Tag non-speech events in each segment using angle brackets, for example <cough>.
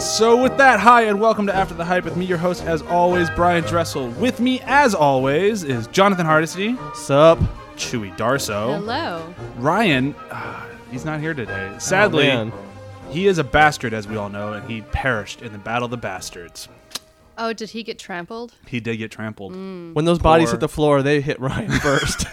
So, with that, hi and welcome to After the Hype with me, your host, as always, Brian Dressel. With me, as always, is Jonathan Hardesty, Sup? Chewy Darso, Hello. Ryan. ah, he's not here today. Sadly, Oh, he is a bastard, as we all know, and he perished in the Battle of the Bastards. Oh, did he get trampled? He did get trampled. when those bodies hit the floor, they hit Ryan <laughs> first.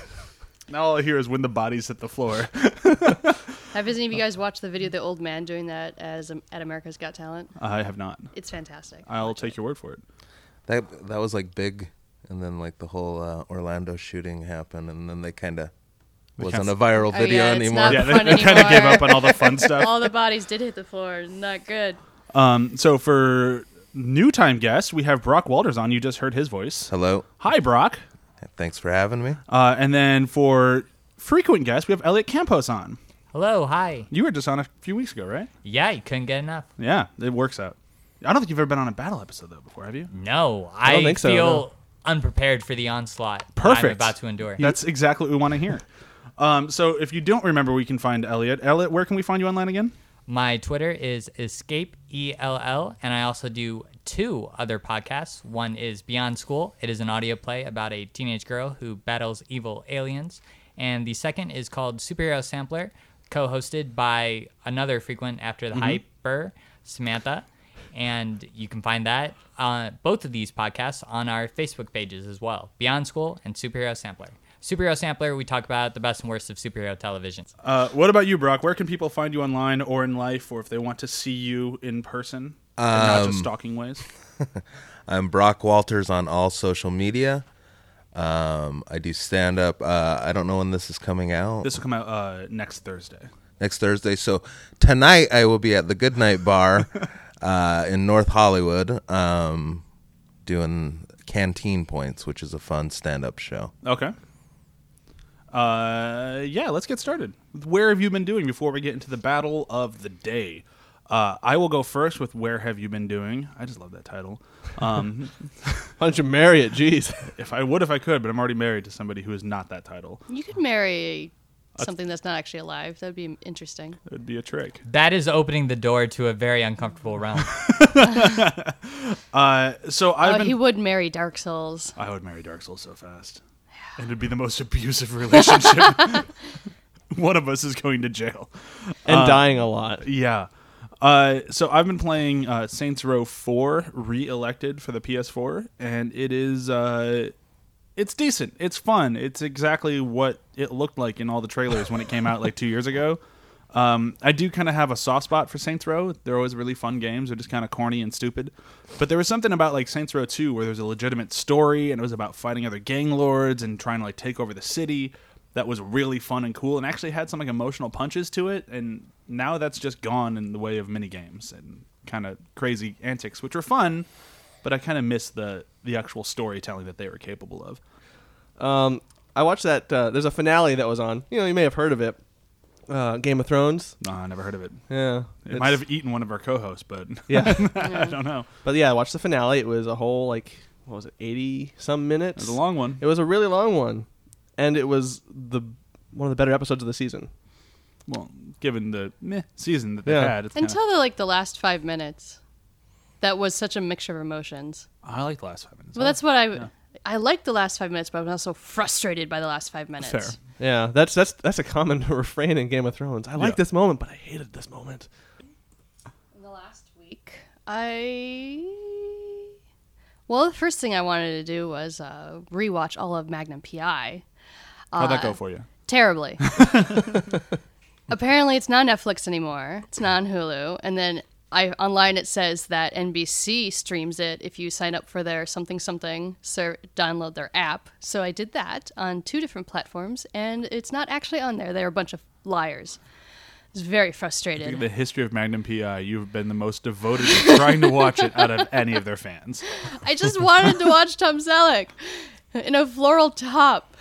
Now all I hear is when the bodies hit the floor. <laughs> Have any of you guys watched the video of the old man doing that as um, at America's Got Talent? I have not. It's fantastic. I'll take your word for it. That that was like big, and then like the whole uh, Orlando shooting happened, and then they kind of wasn't a viral Oh, video yeah, it's anymore. not Yeah, they, they kind of gave up on all the fun <laughs> stuff. All the bodies did hit the floor. Not good. Um, so for new time guest, we have Brock Walters on. You just heard his voice. Hello, Hi, Brock. thanks for having me. Uh, and then for frequent guest, we have Elliot Campos on. Hello, hi. You were just on a few weeks ago, right? Yeah, you couldn't get enough. Yeah, it works out. I don't think you've ever been on a battle episode though before, have you? No, I, don't think so, feel no. unprepared for the onslaught that Perfect. I'm about to endure. That's exactly what we want to hear. <laughs> Um, so if you don't remember, we can find Elliot. Elliot, where can we find you online again? My Twitter is escape ell, and I also do two other podcasts. One is Beyond School. It is an audio play about a teenage girl who battles evil aliens, and the second is called Superhero Sampler, co-hosted by another frequent after the hyper, Samantha. And you can find that uh, both of these podcasts on our Facebook pages as well, Beyond School and Superhero Sampler. Superhero Sampler, we talk about the best and worst of superhero television. Uh, what about you, Brock? Where can people find you online or in life, or if they want to see you in person, and not just stalking ways? <laughs> I'm Brock Walters on all social media. Um, I do stand up. Uh, I don't know when this is coming out. This will come out uh, next Thursday. next Thursday. So tonight I will be at the Goodnight Bar <laughs> uh, in North Hollywood, um, doing Canteen Points, which is a fun stand-up show. Okay. Uh, yeah, let's get started. Where have you been doing before we get into the battle of the day? Uh, I will go first with where have you been doing? I just love that title. Um, <laughs> Why don't you marry it? Jeez. <laughs> if I would, if I could, but I'm already married to somebody who is not that title. You could marry something that's not actually alive. That'd be interesting. It would be a trick. That is opening the door to a very uncomfortable realm. <laughs> Uh, so I've oh, been. he would marry Dark Souls. I would marry Dark Souls so fast. And it'd be the most abusive relationship. One of us is going to jail. And dying a lot. Yeah. Uh, so I've been playing uh, Saints Row 4 re-elected for the PS4, and it is uh, it's decent. It's fun. It's exactly what it looked like in all the trailers when it came out like two years ago. Um, I do kind of have a soft spot for Saints Row. They're always really fun games. They're just kind of corny and stupid. But there was something about like Saints Row 2 where there's a legitimate story and it was about fighting other gang lords and trying to like take over the city. That was really fun and cool and actually had some like emotional punches to it. And now that's just gone in the way of mini games and kind of crazy antics, which are fun. But I kind of miss the the actual storytelling that they were capable of. Um, I watched that. Uh, there's a finale that was on. You know, you may have heard of it. Uh, Game of Thrones. No, I never heard of it. Yeah. It might have eaten one of our co-hosts, but <laughs> Yeah. I <laughs> don't know. but yeah, I watched the finale. It was a whole like what was it, eighty some It minutes? was a long one. It was a really long one, and it was the one of the better episodes of the season. Well, given the meh season that they Yeah. had, it's kinda, Until the like the last five minutes. That was such a mixture of emotions. I like the last five minutes. Well, that's what I Yeah. I liked the last five minutes, but I was also frustrated by the last five minutes. Fair. Yeah, that's that's that's a common <laughs> refrain in Game of Thrones. I like Yeah. this moment, but I hated this moment. In the last week, I well, the first thing I wanted to do was uh, rewatch all of Magnum PI. How'd that Uh, go for you? Terribly. <laughs> Apparently, it's not Netflix anymore. It's not on Hulu. And then I online it says that NBC streams it if you sign up for their something something, ser- download their app. So I did that on two different platforms, and it's not actually on there. They're a bunch of liars. I was very In frustrated. the history of Magnum PI, you've been the most devoted to trying to watch it out of any of their fans. I just wanted to watch Tom Selleck in a floral top,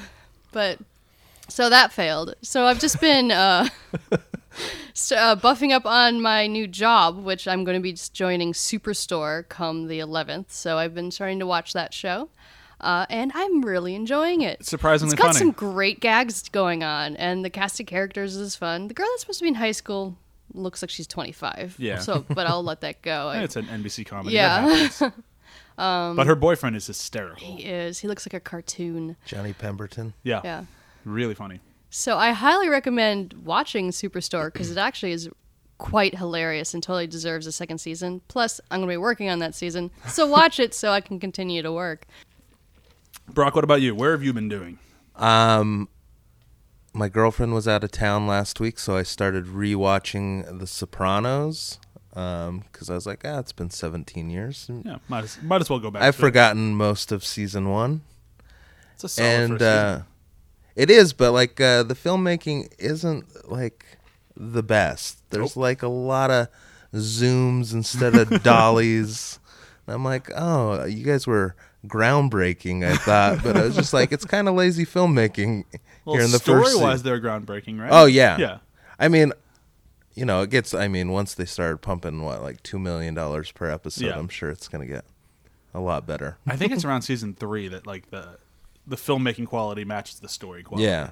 but so that failed. So I've just been uh, <laughs> uh, buffing up on my new job, which I'm going to be just joining Superstore come the 11th. So I've been starting to watch that show, uh, and I'm really enjoying it. Surprisingly It's got funny. some great gags going on, and the cast of characters is fun. The girl that's supposed to be in high school looks like she's 25. Yeah. So, but I'll let that go. <laughs> I- It's an NBC comedy. Yeah. <laughs> That happens. but her boyfriend is hysterical. he is. He looks like a cartoon. Johnny Pemberton. Yeah. Yeah. Really funny. So I highly recommend watching Superstore because it actually is quite hilarious and totally deserves a second season. Plus, I'm going to be working on that season, so <laughs> watch it so I can continue to work. Brock, what about you? Where have you been doing? Um, my girlfriend was out of town last week, so I started rewatching The Sopranos. Um, because I was like, ah, it's been 17 years. Yeah, might as, might as well go back. I've to it. forgotten most of season one, It's a solid and uh, it is, but like uh, the filmmaking isn't like the best. There's Nope. like a lot of zooms instead of <laughs> dollies. And I'm like, oh, you guys were groundbreaking, I thought, but I was just like, it's kind of lazy filmmaking well, here in the first. se- story-wise, they're groundbreaking, right? Oh yeah, yeah. I mean, you know, it gets. I mean, once they started pumping what like two million dollars per episode, Yeah. I'm sure it's gonna get a lot better. I think it's <laughs> around season three that like the the filmmaking quality matches the story quality. Yeah,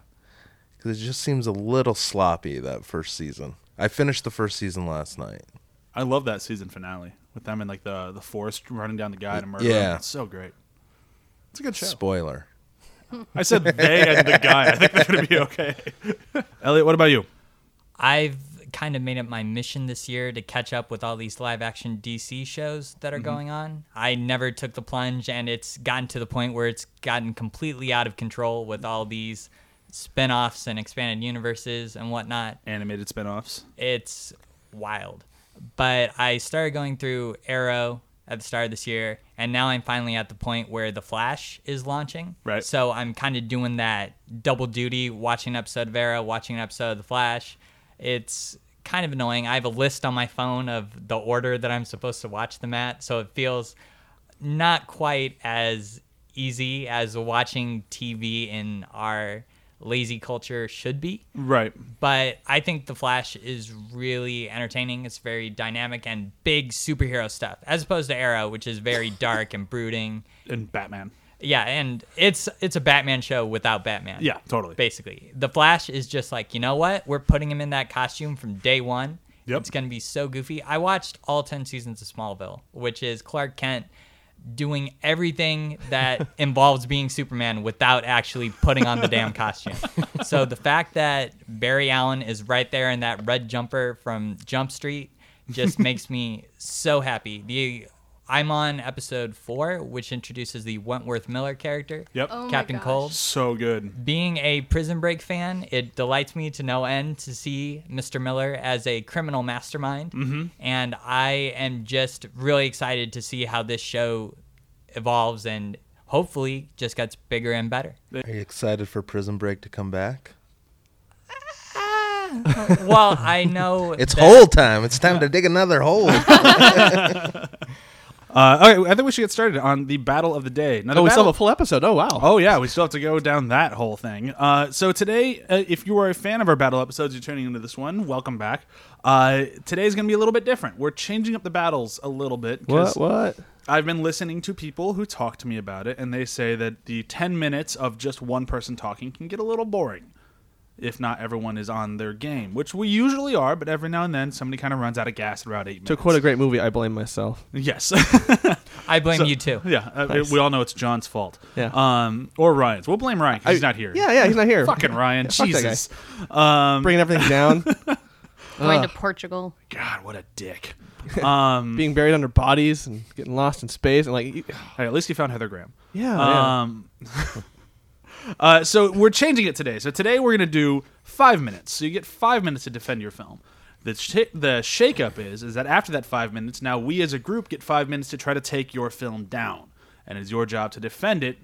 because it just seems a little sloppy that first season. I finished the first season last night. I love that season finale with them in like the the forest running down the guy to murder Yeah. It's so great. It's a good show. Spoiler. I said they and the guy. I think they're gonna be okay. <laughs> Elliot, what about you? I've kind of made it my mission this year to catch up with all these live action DC shows that are mm-hmm. going on. I never took the plunge, and it's gotten to the point where it's gotten completely out of control with all these spin offs and expanded universes and whatnot. Animated spin-offs. It's wild. But I started going through Arrow at the start of this year, and now I'm finally at the point where The Flash is launching. Right. So I'm kind of doing that double duty, watching an episode of Arrow, watching an episode of The Flash. It's kind of annoying. I have a list on my phone of the order that I'm supposed to watch them at, so it feels not quite as easy as watching TV in our lazy culture should be Right. but I think The Flash is really entertaining. It's very dynamic and big superhero stuff, as opposed to Arrow, which is very dark and brooding. And Batman. Yeah, and it's it's a Batman show without Batman. Yeah, totally. basically, The Flash is just like you know what? We're putting him in that costume from day one. Yep. It's gonna be so goofy. I watched all ten seasons of Smallville, which is Clark Kent doing everything that <laughs> involves being Superman without actually putting on the damn costume. <laughs> so the fact that Barry Allen is right there in that red jumper from Jump Street just makes me so happy. The I'm on episode four, which introduces the Wentworth Miller character, Yep. Oh Captain gosh. Cold. So good. Being a Prison Break fan, it delights me to no end to see Mr. Miller as a criminal mastermind. Mm-hmm. And I am just really excited to see how this show evolves and hopefully just gets bigger and better. Are you excited for Prison Break to come back? well, I know <laughs> It's that- hole time. It's time to dig another hole. <laughs> <laughs> Uh, okay, I think we should get started on the battle of the day. Now, the Oh, we still battle- have a full episode. Oh wow. Oh yeah, we still have to go down that whole thing. Uh, so today, uh, if you are a fan of our battle episodes, you're tuning into this one. Welcome back. Uh, today's going to be a little bit different. We're changing up the battles a little bit. 'cause What? What? I've been listening to people who talk to me about it, and they say that the 10 minutes of just one person talking can get a little boring if not everyone is on their game, which we usually are, but every now and then somebody kind of runs out of gas at around eight minutes. To quote a great movie, I blame myself. yes. <laughs> I blame So- you too. yeah, uh, Nice. we all know it's John's fault. Yeah. Um, or Ryan's. We'll blame Ryan 'cause he's not here. Yeah, yeah, he's not here. Fucking Ryan. <laughs> Yeah, fuck that guy. Jesus. Um, Bringing everything down, <laughs> Going to Portugal. God, what a dick. Um, being buried under bodies and getting lost in space, and like, you- hey, at least you found Heather Graham. yeah, yeah. Uh, so we're changing it today. So today we're going to do five minutes. So you get five minutes to defend your film. The sh- the shakeup is is that after that five minutes, now we as a group get five minutes to try to take your film down, and it's your job to defend it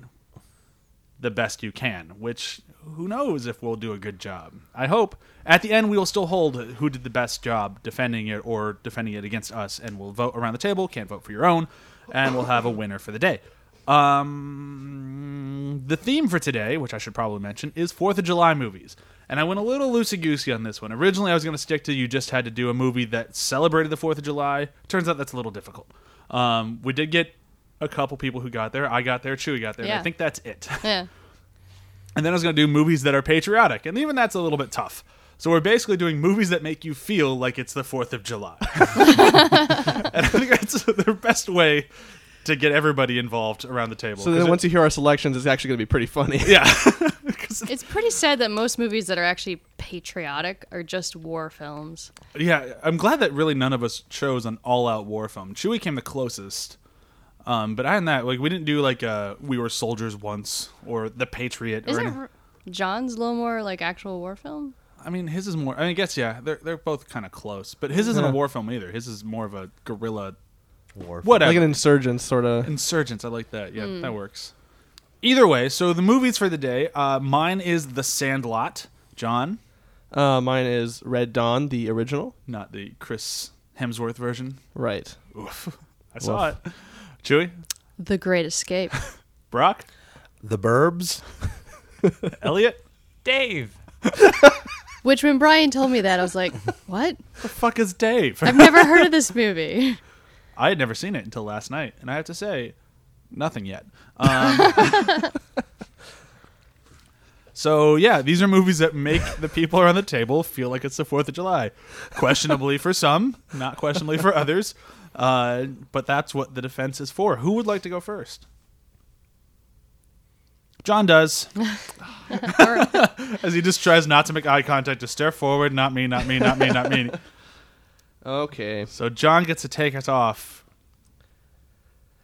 the best you can. Which who knows if we'll do a good job. I hope at the end we will still hold who did the best job defending it or defending it against us, and we'll vote around the table. Can't vote for your own, and we'll have a winner for the day. Um, the theme for today, which I should probably mention, is Fourth of July movies. And I went a little loosey goosey on this one. Originally, I was going to stick to you just had to do a movie that celebrated the Fourth of July. Turns out that's a little difficult. Um, we did get a couple people who got there. I got there. Chewy got there. and I think that's it. Yeah. <laughs> And then I was going to do movies that are patriotic, and even that's a little bit tough. So we're basically doing movies that make you feel like it's the Fourth of July, <laughs> <laughs> and I think that's the best way to get everybody involved around the table. So then 'Cause it- once you hear our selections, it's actually going to be pretty funny. <laughs> yeah, <laughs> <laughs> It's pretty sad that most movies that are actually patriotic are just war films. yeah, I'm glad that really none of us chose an all-out war film. Chewie came the closest, um, but other than that, like we didn't do like uh, we were soldiers once or the Patriot. or Isn't any- John's a little more like actual war film? I mean, his is more. I, mean, I guess yeah, they're they're both kind of close, but his isn't Yeah. a war film either. His is more of a guerrilla. War Whatever. Like an insurgent sort of. Insurgents. I like that. Yeah, that works. Either way, so the movies for the day. Uh, mine is The Sandlot. John, Uh, mine is Red Dawn, the original. not the Chris Hemsworth version. Right. Oof. I saw it. Chewy, The Great Escape. <laughs> <laughs> Brock, The Burbs. <laughs> Elliot. Dave. Which when Brian told me that, I was like, what? The fuck is Dave? I've never heard of this movie. I had never seen it until last night, and I have to say, nothing yet. Um, <laughs> so yeah, these are movies that make the people around the table feel like it's the Fourth of July. Questionably for some, not questionably for others. Uh, but that's what the defense is for. Who would like to go first? John does, <laughs> <laughs> as he just tries not to make eye contact, to stare forward. Not me, not me, not me, not me. Okay. So John gets to take us off.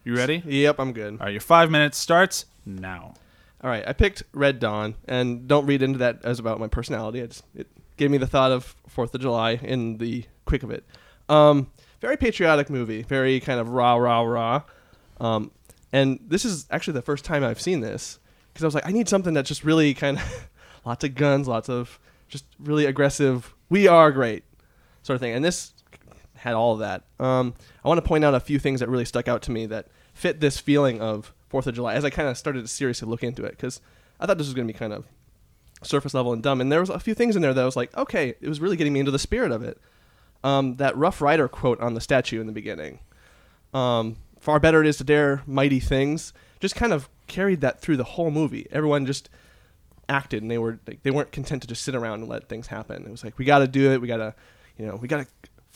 You ready? Yep, I'm good. All right, your five minutes starts now. All right, I picked Red Dawn, and don't read into that as about my personality. It's, it gave me the thought of Fourth of July in the quick of it. Um, very patriotic movie, very kind of rah rah rah. Um, and this is actually the first time I've seen this because I was like, I need something that's just really kind of <laughs> lots of guns, lots of just really aggressive. We are great, sort of thing. And this had all of that. Um, I want to point out a few things that really stuck out to me that fit this feeling of Fourth of July as I kind of started to seriously look into it because I thought this was going to be kind of surface level and dumb. And there was a few things in there that I was like, okay, it was really getting me into the spirit of it. Um, that Rough Rider quote on the statue in the beginning. Um, Far better it is to dare mighty things. Just kind of carried that through the whole movie. Everyone just acted, and they were like, they weren't content to just sit around and let things happen. It was like we got to do it. We got to, you know, we got to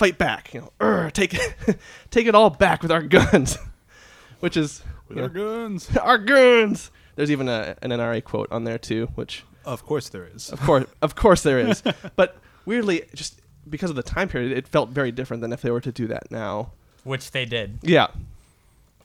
fight back. You know, "Urgh, take it, <laughs> take it all back with our guns, <laughs> which is With our know, guns. <laughs> our guns. There's even a, an NRA quote on there too, which Of course there is. of course, of course there is. but weirdly, just because of the time period, it felt very different than if they were to do that now. Which they did. Yeah,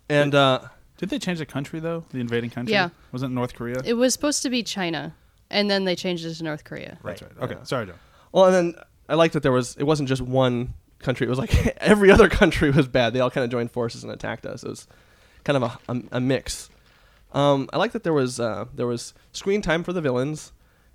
and uh, Did they change the country though? The invading country? Yeah. Wasn't it North Korea? It was supposed to be China, and then they changed it to North Korea. That's right. Okay, sorry, John. well, and then I liked that there was it wasn't just one country. It was like <laughs> every other country was bad. They all kind of joined forces and attacked us. It was kind of a, a, a mix. Um, I like that there was uh, there was screen time for the villains,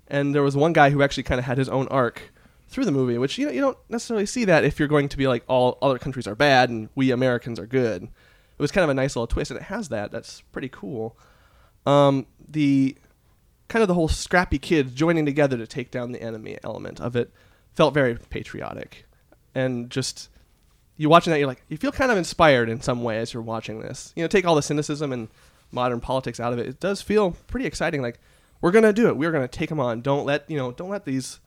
and there was one guy who actually kind of had his own arc through the movie, which you know, you don't necessarily see that if you're going to be like all other countries are bad and we Americans are good. It was kind of a nice little twist, and it has that. That's pretty cool. Um, the kind of the whole scrappy kids joining together to take down the enemy element of it felt very patriotic, and just you watching that, you're like you feel kind of inspired in some way as you're watching this. You know, take all the cynicism and modern politics out of it. It does feel pretty exciting. Like we're gonna do it. We're gonna take them on. Don't let you know. Don't let these.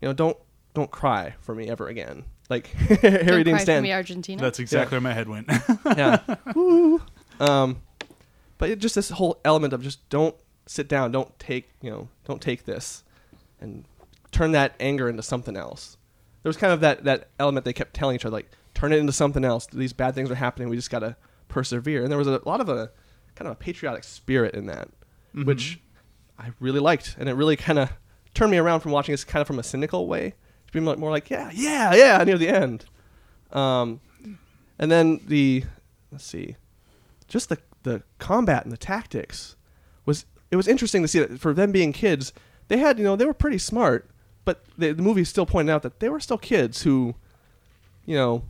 You know. Don't don't cry for me ever again. Like <laughs> Harry Dean cry for Stanton. me, Argentina. That's exactly where my head went. yeah. <laughs> Woo. Um, but it, just this whole element of just don't sit down, don't take you know, don't take this, and turn that anger into something else. There was kind of that that element they kept telling each other, like turn it into something else. These bad things are happening. We just gotta persevere. And there was a lot of a kind of a patriotic spirit in that, which I really liked, and it really kind of turned me around from watching this kind of from a cynical way to being like, more like, yeah, yeah, yeah, near the end. Um, and then the let's see, just the the combat and the tactics was it was interesting to see that for them being kids, they had you know they were pretty smart, but the, the movie still pointed out that they were still kids who, you know,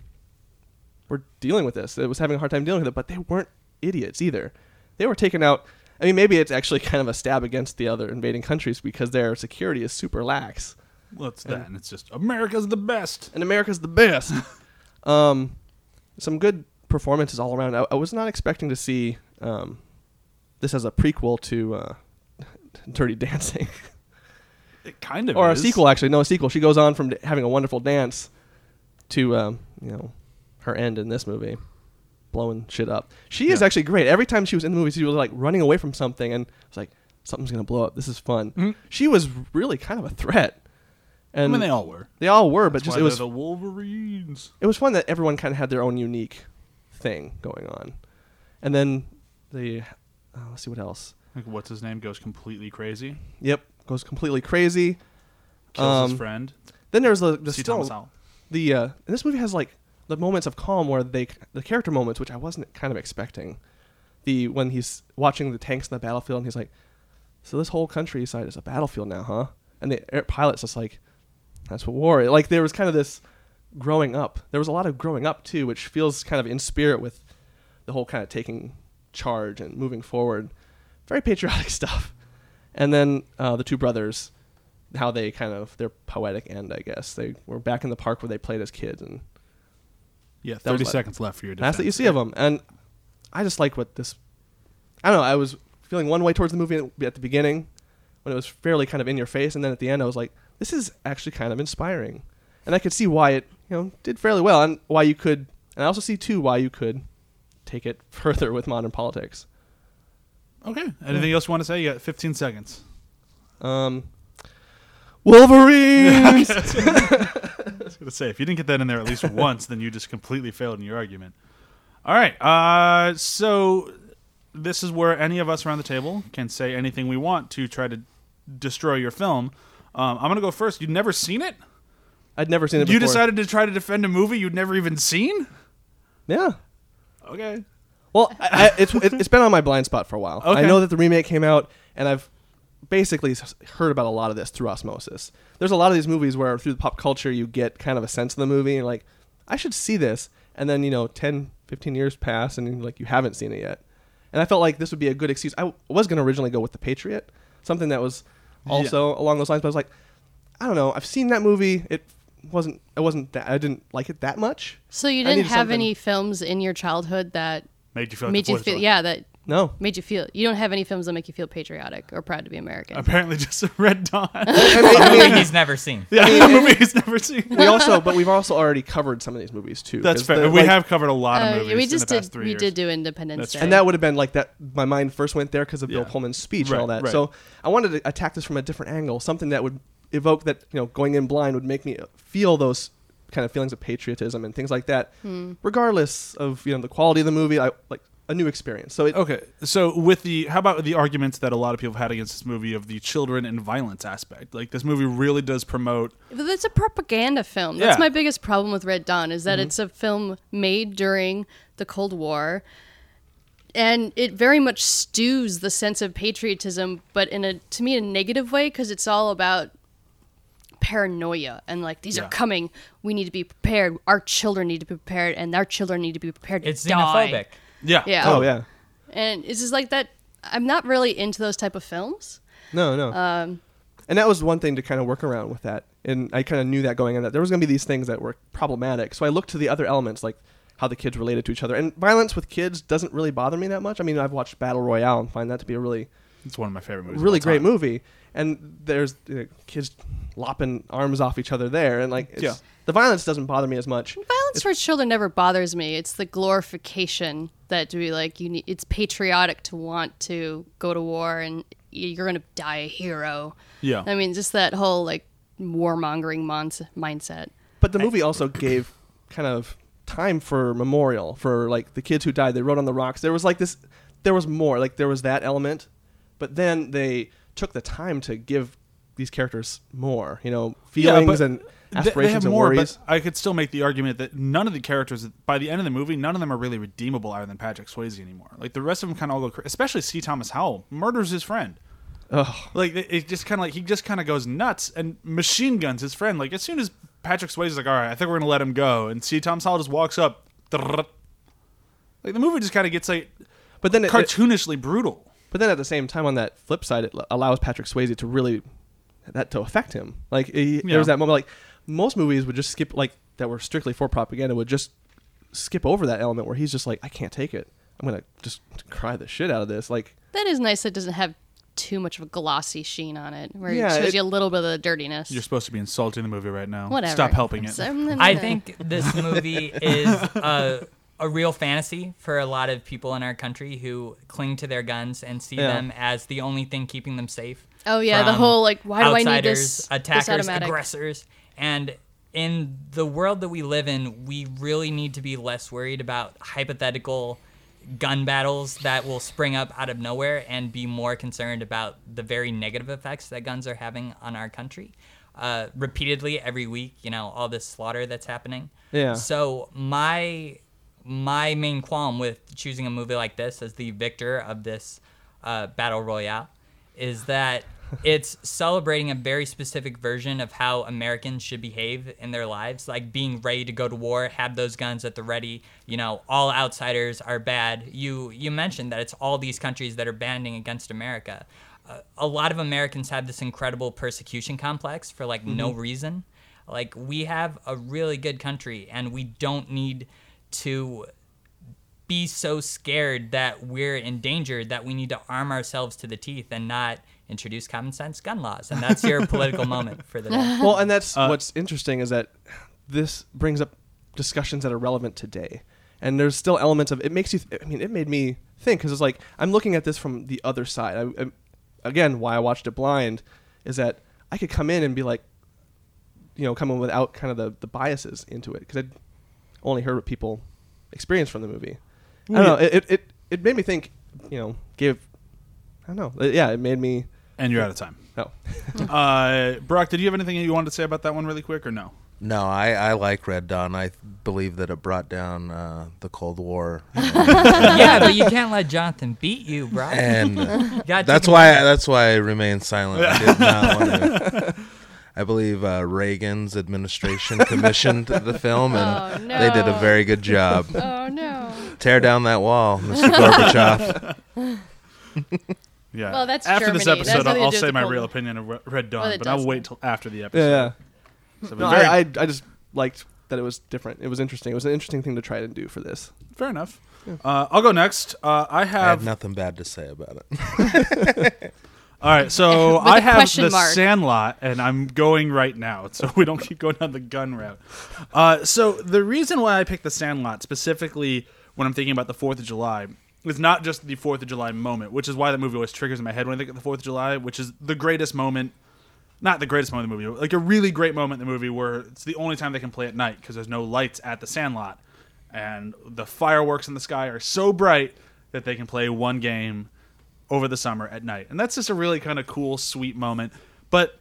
were dealing with this. It was having a hard time dealing with it, but they weren't idiots either. They were taken out. I mean, maybe it's actually kind of a stab against the other invading countries because their security is super lax well, it's that, and it's just America's the best. and America's the best. <laughs> um, some good performances all around. I, I was not expecting to see um, this as a prequel to uh, <laughs> Dirty Dancing. <laughs> It kind of or is. a sequel actually. No, a sequel. She goes on from d- having a wonderful dance to um, you know her end in this movie, blowing shit up. She is Yeah. actually great. Every time she was in the movie, she was like running away from something, and it's like something's gonna blow up. This is fun. Mhm. She was really kind of a threat, I and mean, they all were. they all were, but That's just why it was the Wolverines. it was fun that everyone kind of had their own unique thing going on, and then the uh, let's see what else. Like, what's his name goes completely crazy, Yep, goes completely crazy. kills his Um, friend. Then there's the, the still the uh, and this movie has like the moments of calm where they the character moments which I wasn't kind of expecting. The when he's watching the tanks in the battlefield and he's like, "So this whole countryside is a battlefield now, huh?" And the air pilot's just like, "That's what war." Is. Like there was kind of this growing up. There was a lot of growing up too, which feels kind of in spirit with the whole kind of taking charge and moving forward. Very patriotic <laughs> stuff. And then uh, the two brothers, how they kind of their poetic end, I guess. They were back in the park where they played as kids, and Yeah, thirty seconds left for your. that's what you defense. see of them. And I just like what this. I don't know. I was feeling one way towards the movie at the beginning, when it was fairly kind of in your face, and then at the end, I was like, this is actually kind of inspiring, and I could see why it you know did fairly well, and why you could, and I also see too why you could take it <laughs> further with modern politics. Okay. Anything else you want to say? You got fifteen seconds. Um, Wolverine. <laughs> <laughs> I was gonna say if you didn't get that in there at least <laughs> once, then you just completely failed in your argument. All right. Uh, so this is where any of us around the table can say anything we want to try to destroy your film. Um, I'm gonna go first. You'd never seen it? I'd never seen it. You before. decided to try to defend a movie you'd never even seen? Yeah. Okay. Well, I, I, it's it, it's been on my blind spot for a while. I know that the remake came out, and I've basically heard about a lot of this through osmosis. There's a lot of these movies where through the pop culture you get kind of a sense of the movie, and like, I should see this, and then you know, 10, 15 years pass, and like you haven't seen it yet. And I felt like this would be a good excuse. I w- was going to originally go with The Patriot, something that was also along those lines, but I was like, I don't know. I've seen that movie. It wasn't. It wasn't. That, I didn't like it that much. So you didn't have something- any films in your childhood that Made you feel like made you feel yeah that No. made you feel you don't have any films that make you feel patriotic or proud to be American. Apparently, just a Red Dawn. I mean- I A mean, movie he's never seen. yeah, a movie he's never seen. we also, but we've also already covered some of these movies too. That's fair. the- we like- have covered a lot of Uh, movies we just in the past did three we years. did do Independence That's Day. true. and that would have been like that. My mind first went there because of Bill Pullman's speech Right, and all that. right. So I wanted to attack this from a different angle, something that would evoke that you know going in blind would make me feel those kind of feelings of patriotism and things like that, regardless of you know the quality of the movie. I like a new experience. So it, Okay, so with the how about the arguments that a lot of people have had against this movie of the children and violence aspect? Like this movie really does promote. But it's a propaganda film. That's Yeah. my biggest problem with Red Dawn is Mm-hmm. that it's a film made during the Cold War. And it very much stews the sense of patriotism, but in a to me a negative way because it's all about paranoia and like these Yeah. are coming. We need to be prepared. Our children need to be prepared, and our children need to be prepared to It's die. xenophobic. Yeah. Yeah. oh yeah, And it's just like that. I'm not really into those type of films. no, no. Um, and that was one thing to kind of work around with that. And I kind of knew that going in that there was going to be these things that were problematic. So I looked to the other elements, like how the kids related to each other. And violence with kids doesn't really bother me that much. I mean, I've watched Battle Royale and find that to be a really, It's one of my favorite movies. of really all great time. movie. And there's uh, kids lopping arms off each other there, and like, it's, Yeah. the violence doesn't bother me as much. Violence towards children never bothers me. It's the glorification that to be like you need. It's patriotic to want to go to war and you're gonna die a hero. Yeah. I mean, just that whole like warmongering mons- mindset. But the movie also gave kind of time for memorial for like the kids who died. They wrote on the rocks. There was like this. There was more. Like there was that element, but then they took the time to give these characters more. You know, feelings but and th- they have aspirations and more, worries. But I could still make the argument that none of the characters, by the end of the movie, none of them are really redeemable other than Patrick Swayze anymore. Like the rest of them kind of all go, especially C. Thomas Howell murders his friend. Ugh. Like it, it just kind of like he just kind of goes nuts and machine guns his friend. Like as soon as Patrick Swayze's like, all right, I think we're gonna let him go, and C. Thomas Howell just walks up. Like the movie just kind of gets like But then it, it- cartoonishly brutal. But then at the same time, on that flip side, it allows Patrick Swayze to really that to affect him. Like he, Yeah. there was that moment. Like most movies would just skip like that were strictly for propaganda would just skip over that element where he's just like, I can't take it. I'm gonna just cry the shit out of this. Like That is nice. That doesn't have too much of a glossy sheen on it, where Yeah, it shows it- you a little bit of the dirtiness. You're supposed to be insulting the movie right now. Whatever. Stop helping it. So, I think this movie is a, a real fantasy for a lot of people in our country who cling to their guns and see Yeah. them as the only thing keeping them safe. Oh yeah, the whole like, why do I need outsiders, this? this attackers, automatic? aggressors, and in the world that we live in, we really need to be less worried about hypothetical gun battles that will spring up out of nowhere and be more concerned about the very negative effects that guns are having on our country. Uh, repeatedly every week, you know, all this slaughter that's happening. Yeah. So my my main qualm with choosing a movie like this as the victor of this uh, battle royale is that <laughs> it's celebrating a very specific version of how Americans should behave in their lives, like being ready to go to war, have those guns at the ready. You know, all outsiders are bad. You you mentioned that it's all these countries that are banding against America. Uh, a lot of Americans have this incredible persecution complex for like no reason. Like we have a really good country, and we don't need to be so scared that we're in danger that we need to arm ourselves to the teeth and not introduce common sense gun laws. And that's your <laughs> political moment for the day. well, and that's Uh, what's interesting is that this brings up discussions that are relevant today, and there's still elements of it makes you. Th- I mean, it made me think because it's like I'm looking at this from the other side. I, I, again, why I watched it blind is that I could come in and be like, you know, come in without kind of the, the biases into it because I'd only heard what people experienced from the movie. I don't know. It, it it it made me think. You know, give. I don't know. Uh, Yeah, it made me. And you're out of time. No. <laughs> Uh, Brock, did you have anything you wanted to say about that one really quick or no? No, I, I like Red Dawn. I believe that it brought down uh, the Cold War, <laughs> yeah, but you can't let Jonathan beat you, bro. and You gotta that's him why down. that's why I remained silent. I did not want to. <laughs> I believe uh, Reagan's administration commissioned the film, and Oh, they did a very good job. Oh no. Tear down that wall, Mr. Gorbachev. <laughs> Yeah. Well, that's after this Germany. That's episode. nothing to I'll say my real opinion of Red Dawn, Well, but I'll wait till after the episode. Yeah, yeah. So No, very- I, I I just liked that it was different. It was interesting. It was an interesting thing to try to do for this. fair enough. Uh, I'll go next. Uh, I I have. have nothing bad to say about it. <laughs> <laughs> all right, so <laughs> I have the mark. Sandlot, and I'm going right now, <laughs> so we don't keep going down the gun route. Uh, so the reason why I picked the Sandlot specifically when I'm thinking about the Fourth of July is not just the Fourth of July moment, which is why that movie always triggers in my head when I think of the Fourth of July, which is the greatest moment. Not the greatest moment in the movie, but like a really great moment in the movie where it's the only time they can play at night because there's no lights at the Sandlot, and the fireworks in the sky are so bright that they can play one game over the summer at night. And that's just a really kind of cool, sweet moment. But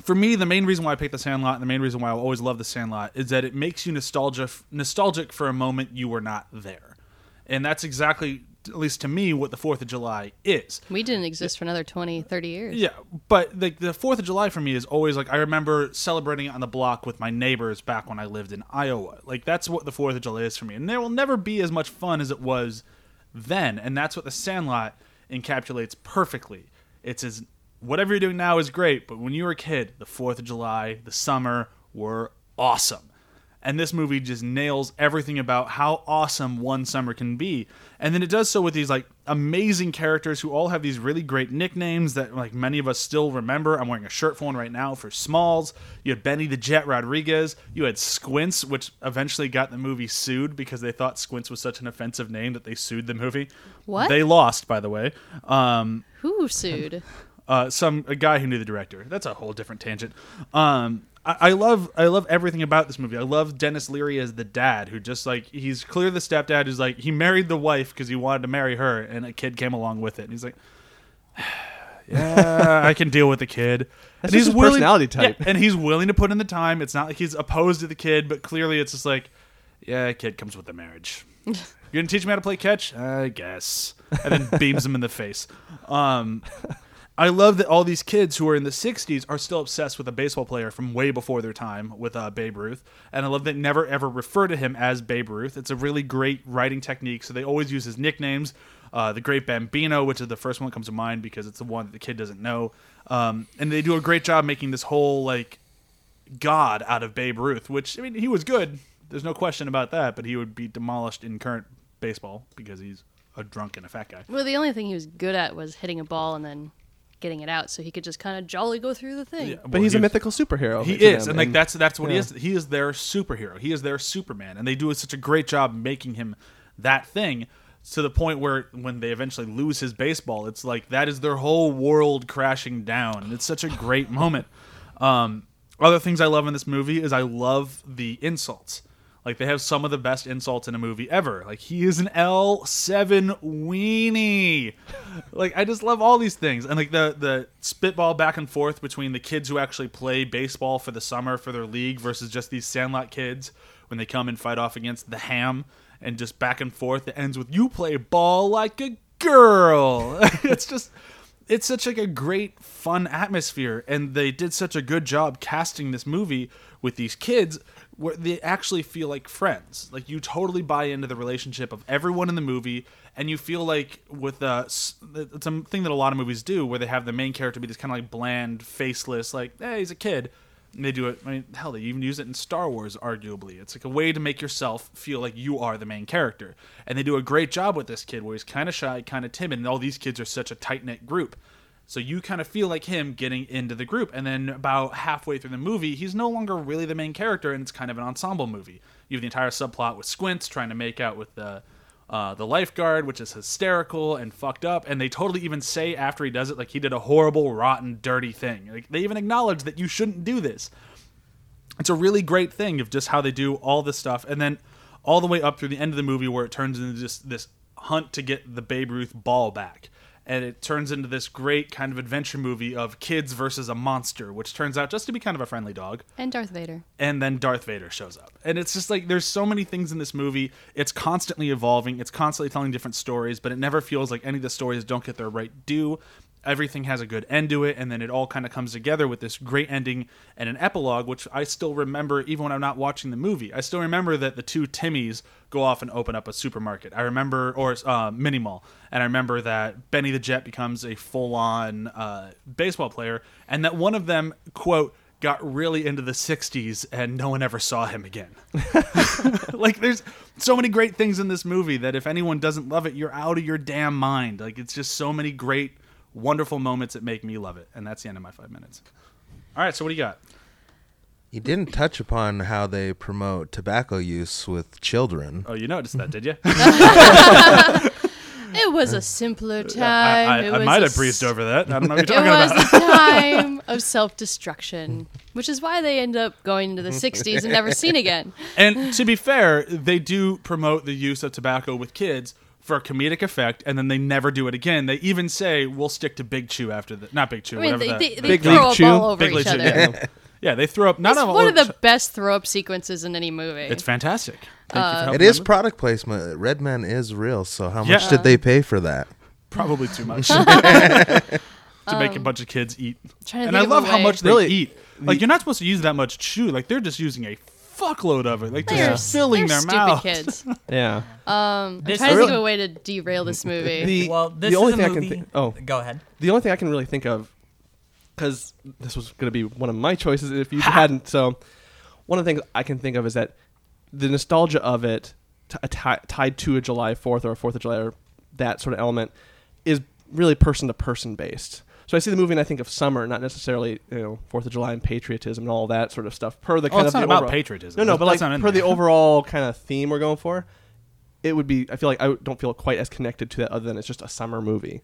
for me, the main reason why I picked the Sandlot and the main reason why I always love the Sandlot is that it makes you nostalgia nostalgic for a moment you were not there. And that's exactly, at least to me, what the 4th of July is. We didn't exist for another 20, 30 years. Yeah, but like the Fourth of July for me is always like I remember celebrating it on the block with my neighbors back when I lived in Iowa. Like that's what the Fourth of July is for me, and there will never be as much fun as it was then, and that's what the Sandlot encapsulates perfectly. It's as whatever you're doing now is great, but when you were a kid, the Fourth of July, the summer were awesome. And this movie just nails everything about how awesome one summer can be. And then it does so with these like amazing characters who all have these really great nicknames that like many of us still remember. I'm wearing a shirt for one right now for Smalls. You had Benny the Jet Rodriguez. You had Squints, which eventually got the movie sued because they thought Squints was such an offensive name that they sued the movie. What? They lost, by the way. Um, Who sued? uh, some a guy who knew the director. That's a whole different tangent. Um, I, I love I love everything about this movie. I love Denis Leary as the dad, who just like he's clear the stepdad who's like he married the wife because he wanted to marry her, and a kid came along with it. And he's like, <sighs> yeah, I can deal with the kid. <laughs> That's and just his personality type. yeah, and he's willing to put in the time. It's not like he's opposed to the kid, but clearly it's just like, yeah, kid comes with the marriage. <laughs> You're gonna teach me how to play catch, I guess, and then beams him in the face. Um, I love that all these kids who are in the 60s are still obsessed with a baseball player from way before their time with uh, Babe Ruth. And I love that they never ever refer to him as Babe Ruth. It's a really great writing technique. So they always use his nicknames. Uh, the Great Bambino, which is the first one that comes to mind because it's the one that the kid doesn't know. Um, and they do a great job making this whole, like, god out of Babe Ruth, which, I mean, he was good. There's no question about that, but he would be demolished in current baseball because he's a drunk and a fat guy. Well, the only thing he was good at was hitting a ball and then getting it out, so he could just kind of jolly go through the thing. Yeah, But well, he's a mythical superhero. He is, them, and like that's that's what he is. He is their superhero. He is their Superman, and they do such a great job making him that thing to the point where when they eventually lose his baseball, it's like that is their whole world crashing down, and it's such a great moment. Um, other things I love in this movie is I love the insults. Like they have some of the best insults in a movie ever. Like he is an L seven weenie. Like I just love all these things, and like the the spitball back and forth between the kids who actually play baseball for the summer for their league versus just these Sandlot kids when they come and fight off against the Ham, and just back and forth. It ends with you play ball like a girl. <laughs> it's just it's such like a great fun atmosphere and they did such a good job casting this movie with these kids where they actually feel like friends like you totally buy into the relationship of everyone in the movie and you feel like with uh s- it's a thing that a lot of movies do where they have the main character be this kind of like bland faceless like hey he's a kid and they do it. I mean, hell, they even use it in Star Wars. Arguably, it's like a way to make yourself feel like you are the main character, and they do a great job with this kid, where he's kind of shy, kind of timid, and all these kids are such a tight knit group. So you kind of feel like him getting into the group, and then about halfway through the movie, he's no longer really the main character, and it's kind of an ensemble movie. You have the entire subplot with Squints trying to make out with the uh, the lifeguard, which is hysterical and fucked up, and they totally even say after he does it, like he did a horrible, rotten, dirty thing. Like they even acknowledge that you shouldn't do this. It's a really great thing of just how they do all this stuff, and then all the way up through the end of the movie where it turns into just this hunt to get the Babe Ruth ball back. And it turns into this great kind of adventure movie of kids versus a monster, which turns out just to be kind of a friendly dog And Darth Vader. and then Darth Vader shows up. And it's just like there's so many things in this movie. It's constantly evolving. It's constantly telling different stories, but it never feels like any of the stories don't get their right due. Everything has a good end to it, and then it all kind of comes together with this great ending and an epilogue, which I still remember even when I'm not watching the movie. I still remember that the two Timmys go off and open up a supermarket. I remember, or uh, mini mall, and I remember that Benny the Jet becomes a full-on uh, baseball player, and that one of them quote got really into the 60s and no one ever saw him again. <laughs> like there's so many great things in this movie that if anyone doesn't love it, you're out of your damn mind. Like it's just so many great wonderful moments that make me love it. And that's the end of my 5 minutes. All right, so what do you got? You didn't touch upon how they promote tobacco use with children. Oh, you noticed that, did you? <laughs> It was a simpler time. I, I, it I was might have breezed s- over that. I don't know what you're <laughs> talking was about. a <laughs> time of self-destruction, which is why they end up going into the 60s and never seen again. And to be fair, they do promote the use of tobacco with kids for a comedic effect, and then they never do it again. They even say we'll stick to Big Chew after the not Big Chew, I mean, whatever they, that. they, they Big throw League up Chew? all over Big each League Chew, other. yeah. <laughs> yeah, they throw up not It's all one of over the best throw-up sequences in any movie. It's fantastic. Thank you for Uh, It is product placement. Red Man is real. So how Yeah. much did they pay for that? probably too much <laughs> <laughs> to make a bunch of kids eat. And I think of a love how much they Really, eat. Like you're not supposed to use that much chew. Like they're just using a fuckload of it. Like They're, just filling they're their stupid mouth. kids. <laughs> Yeah. Um, This I'm trying to think of a way to derail this movie. The, <laughs> Well, this the only is a thing movie. I can think. Oh, Go ahead. the only thing I can really think of, because this was going to be one of my choices if you hadn't. So, one of the things I can think of is that the nostalgia of it, t- ti- tied to a July Fourth or a Fourth of July or that sort of element, is really person to person based. So I see the movie and I think of summer, not necessarily you know Fourth of July and patriotism and all that sort of stuff. Per the Oh, it's of not the about overall- patriotism. No, no, but That's like not in per the there. <laughs> overall kind of theme we're going for, it would be. I feel like I don't feel quite as connected to that other than it's just a summer movie.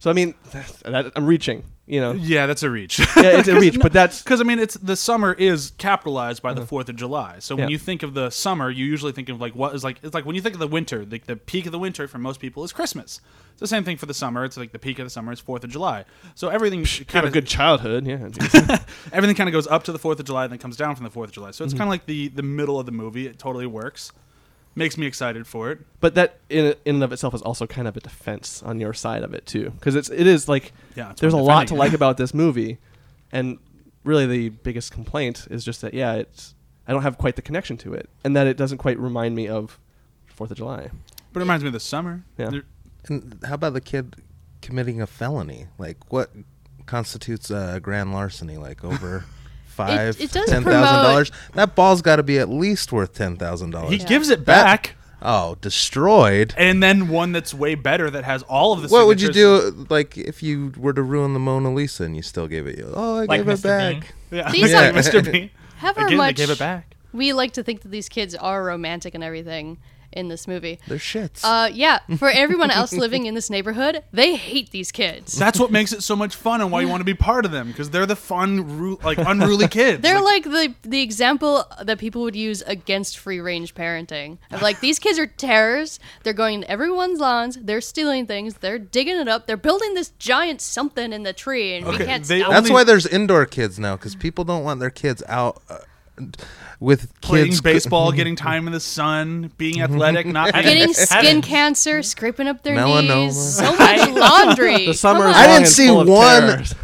So I mean, that, I'm reaching. You know, Yeah, that's a reach. yeah, it's a <laughs> reach, but that's Because I mean, it's the summer is capitalized by the Fourth of July. So when Uh-huh. Yeah. you think of the summer, you usually think of like what is like. It's like when you think of the winter, the, the peak of the winter for most people is Christmas. It's the same thing for the summer. It's like the peak of the summer is Fourth of July. So everything kind of good childhood. Yeah, <laughs> <laughs> everything kind of goes up to the Fourth of July, and then comes down from the Fourth of July. So it's Mm-hmm. kind of like the the middle of the movie. It totally works. Makes me excited for it. but that in in and of itself is also kind of a defense on your side of it too, because it's it is like Yeah, there's a lot to like <laughs> about this movie, and really the biggest complaint is just that yeah, it's I don't have quite the connection to it, and that it doesn't quite remind me of Fourth of July. But it reminds me of the summer. Yeah. There- And how about the kid committing a felony? Like what constitutes a grand larceny? Like over <laughs> five, it does ten thousand dollars. That ball's got to be at least worth ten thousand dollars. he dollars. gives it That- back. Oh, destroyed. and then one that's way better that has all of the. What would you signatures. do, like, if you were to ruin the Mona Lisa and you still gave it? Oh, I Like gave it Mr. back. Bean? Yeah, These <laughs> yeah, are- Mr. Bean. However Again, they gave it back. we like to think that these kids are romantic and everything in this movie. They're shits. Uh, yeah, for everyone else <laughs> living in this neighborhood, they hate these kids. That's what makes it so much fun and why you want to be part of them because they're the fun, ru- like unruly <laughs> kids. They're like the the example that people would use against free range parenting. Of like these kids are terrors. They're going into everyone's lawns. They're stealing things. They're digging it up. They're building this giant something in the tree, and we can't they stop. That's only- why there's indoor kids now because people don't want their kids out uh, with playing kids. baseball, mm-hmm. getting time in the sun, being mm-hmm. athletic, not being Getting skin Heavens. cancer, scraping up their Melanoma. knees. So <laughs> much laundry. The summer Come is on. I long didn't and see full of one- terrors.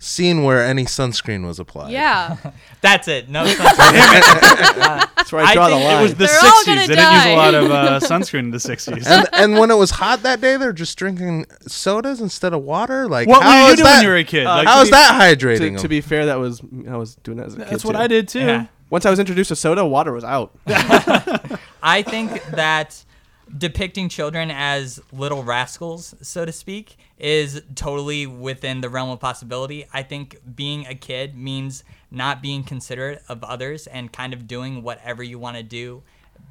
scene where any sunscreen was applied. Yeah, <laughs> That's it. No <laughs> sunscreen. That's where I I draw the think it line. It was the They're all 60s. gonna They didn't use die. a lot of uh, sunscreen in the 60s. And, and when it was hot that day, they're just drinking sodas instead of water. Like, what how were you is doing that, when you were a kid? Uh, like, How to is be- that hydrating? to, them? to be fair, that was I was doing that as a kid. That's what too. I did too. Yeah. Once I was introduced to soda, water was out. <laughs> <laughs> I think that depicting children as little rascals, so to speak, is totally within the realm of possibility. I think being a kid means not being considerate of others and kind of doing whatever you want to do,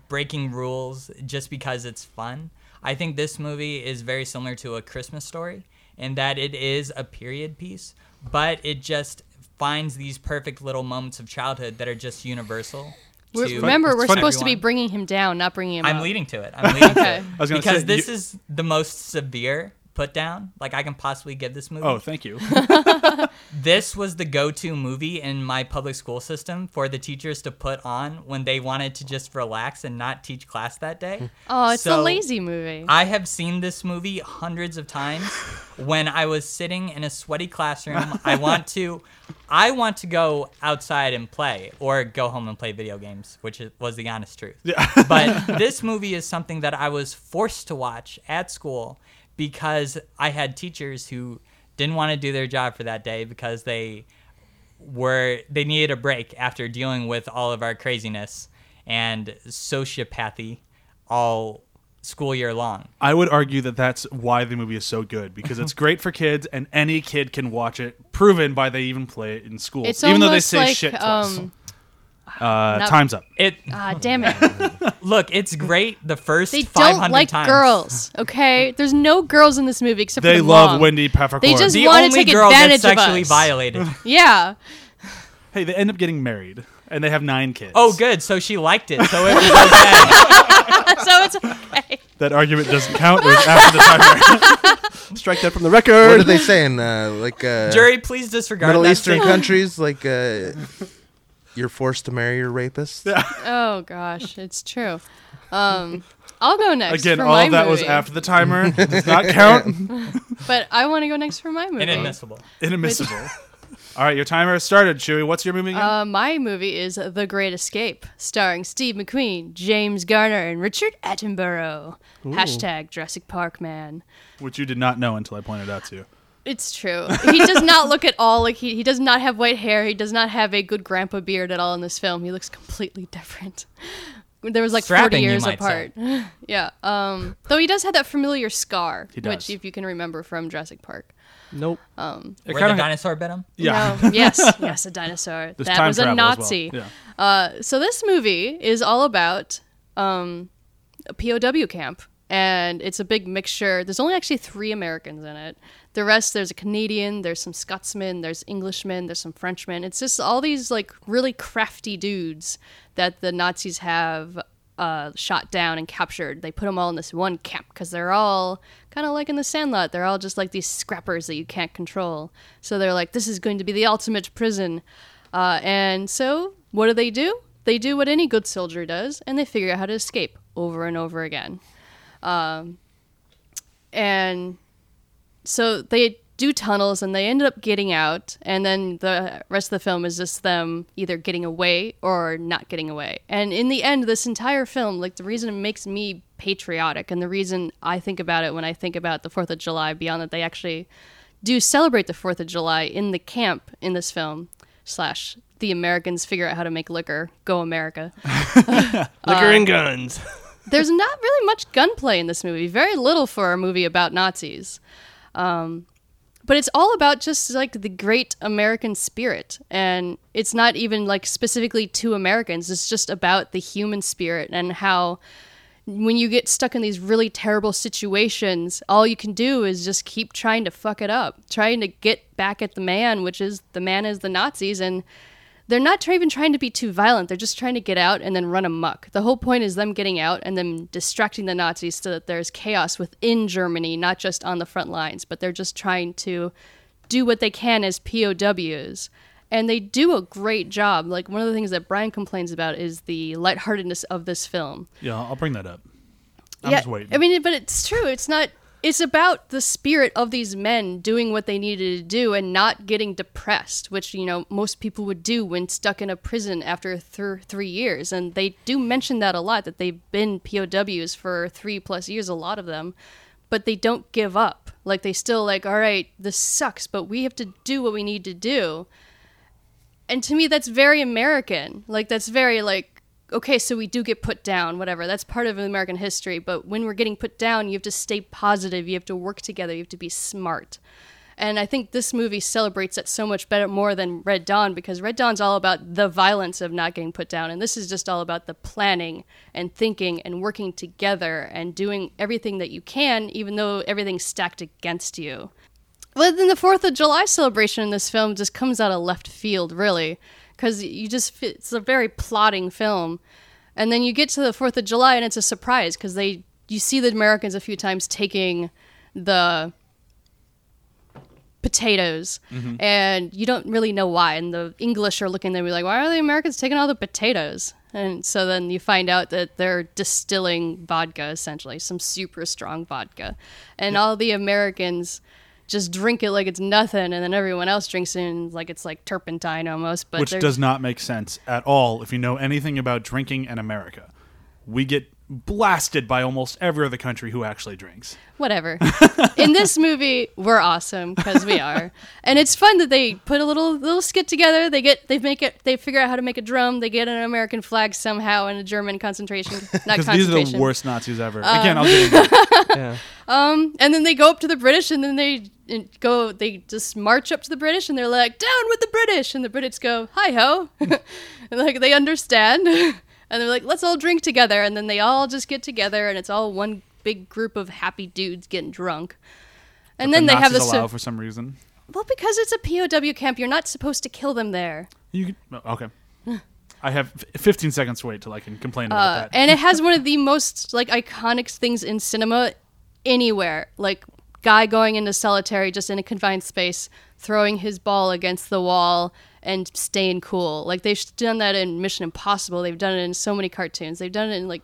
breaking rules just because it's fun. I think this movie is very similar to a Christmas story in that it is a period piece, but it just finds these perfect little moments of childhood that are just universal. We're- to remember we're fun, supposed to be bringing him down, not bringing him up. I'm up. leading to it. I'm leading <laughs> Okay. to it. I was because say, this you- is the most severe put down like I can possibly give this movie. Oh, thank you. <laughs> <laughs> This was the go-to movie in my public school system for the teachers to put on when they wanted to just relax and not teach class that day. <laughs> Oh, it's the So, lazy movie. I have seen this movie hundreds of times when I was sitting in a sweaty classroom. I want to I want to go outside and play or go home and play video games, which is, was the honest truth. Yeah. but this movie is something that I was forced to watch at school because I had teachers who didn't want to do their job for that day because they were they needed a break after dealing with all of our craziness and sociopathy all school year long. I would argue that that's why the movie is so good because it's <laughs> great for kids and any kid can watch it. Proven by they even play it in school, it's even though they say like shit twice. um, uh, not- time's up. It ah, damn it. <laughs> look, it's great the first They 500 don't like times. girls. Okay, there's no girls in this movie except for They the love mom. Wendy Peppercorn. They just- The wanna only take girl advantage gets of sexually us. violated. <laughs> Yeah, hey, they end up getting married and they have nine kids. Oh, good. So she liked it. So it was okay. <laughs> so it's okay. That argument doesn't count. It was after the timer. Strike that from the record. what record. are they saying? Uh, like uh, Jury, please disregard Middle that Eastern statement. countries, like uh, you're forced to marry your rapist. <laughs> Oh gosh, it's true. Um, I'll go next. Again, for all my of that was after the timer. It <laughs> does not count. <laughs> But I want to go next for my movie. Inadmissible. Inadmissible. All right, your timer has started. Chewy, what's your movie again? Uh, my movie is The Great Escape, starring Steve McQueen, James Garner, and Richard Attenborough. Hashtag Jurassic Park man. Which you did not know until I pointed out to you. It's true. He does not look at all like he, he does not have white hair. He does not have a good grandpa beard at all in this film. He looks completely different. There was like Strapping, 40 years might apart. <laughs> yeah. Um, though he does have that familiar scar, He which does. if you can remember from Jurassic Park. Nope. It Where the dinosaur bit him? Yeah. No, <laughs> yes, <laughs> yes, a dinosaur. There's that was a travel as well. Nazi. Yeah. Uh, so this movie is all about um, a POW camp, and it's a big mixture. There's only actually three Americans in it. The rest, there's a Canadian, there's some Scotsmen, there's Englishmen, there's some Frenchmen. It's just all these like really crafty dudes that the Nazis have uh, shot down and captured. They put them all in this one camp because they're all kind of like in the Sandlot. They're all just like these scrappers that you can't control. So they're like, this is going to be the ultimate prison. Uh, and so, what do they do? They do what any good soldier does, and they figure out how to escape over and over again. Um, and so they do tunnels and they end up getting out and then the rest of the film is just them either getting away or not getting away and in the end this entire film like the reason it makes me patriotic and the reason i think about it when i think about the fourth of july beyond that they actually do celebrate the fourth of july in the camp in this film slash the americans figure out how to make liquor go america <laughs> uh, Liquor and guns. there's not really much gunplay in this movie. Very little for a movie about Nazis. Um, but it's all about just like the great American spirit. And it's not even like specifically to Americans, it's just about the human spirit and how when you get stuck in these really terrible situations, all you can do is just keep trying to fuck it up, trying to get back at the man, which is the man is the Nazis. And they're not try- even trying to be too violent. They're just trying to get out and then run amok. The whole point is them getting out and then distracting the Nazis so that there's chaos within Germany, not just on the front lines, but they're just trying to do what they can as POWs. And they do a great job. Like one of the things that Brian complains about is the lightheartedness of this film. Yeah, I'll bring that up. I'm yeah, just waiting. I mean, but it's true. It's not. It's about the spirit of these men doing what they needed to do and not getting depressed, which you know most people would do when stuck in a prison after th- three years. And they do mention that a lot that they've been POWs for three plus years, a lot of them, but they don't give up. Like they still like, all right, this sucks, but we have to do what we need to do. And to me, that's very American. Like that's very like okay, so we do get put down, whatever. That's part of American history. But when we're getting put down, you have to stay positive. You have to work together. You have to be smart. And I think this movie celebrates that so much better more than Red Dawn because Red Dawn's all about the violence of not getting put down. And this is just all about the planning and thinking and working together and doing everything that you can, even though everything's stacked against you. But then the Fourth of July celebration in this film just comes out of left field, really because you just it's a very plotting film. And then you get to the fourth of july and it's a surprise because they you see the americans a few times taking the potatoes. Mm-hmm. And you don't really know why. And the english are looking at them be like why are the americans taking all the potatoes? And so then you find out that they're distilling vodka essentially some super strong vodka. And all the americans just drink it like it's nothing and then everyone else drinks it and like it's like turpentine almost but which does not make sense at all if you know anything about drinking in America. We get blasted by almost every other country who actually drinks. whatever. <laughs> In this movie, we're awesome because we are, and it's fun that they put a little little skit together. They get they make it they figure out how to make a drum. They get an American flag somehow in a German concentration, not <laughs> Because concentration. these are the worst Nazis ever. Uh, Again, I'll get into it. <laughs> Yeah. And then they go up to the British, and then they go. They just march up to the British, and they're like, "Down with the British!" And the British go, "Hi ho," and like they understand. And they're like, let's all drink together. And then they all just get together, and it's all one big group of happy dudes getting drunk. And then the they have this. allow for some reason. Well, because it's a POW camp, you're not supposed to kill them there. You oh, okay. I have 15 seconds to wait till I can complain about Uh, that. and it has <laughs> one of the most like iconic things in cinema anywhere. Like guy going into solitary just in a confined space, throwing his ball against the wall and staying cool. Like they've done that in Mission Impossible. They've done it in so many cartoons. They've done it in like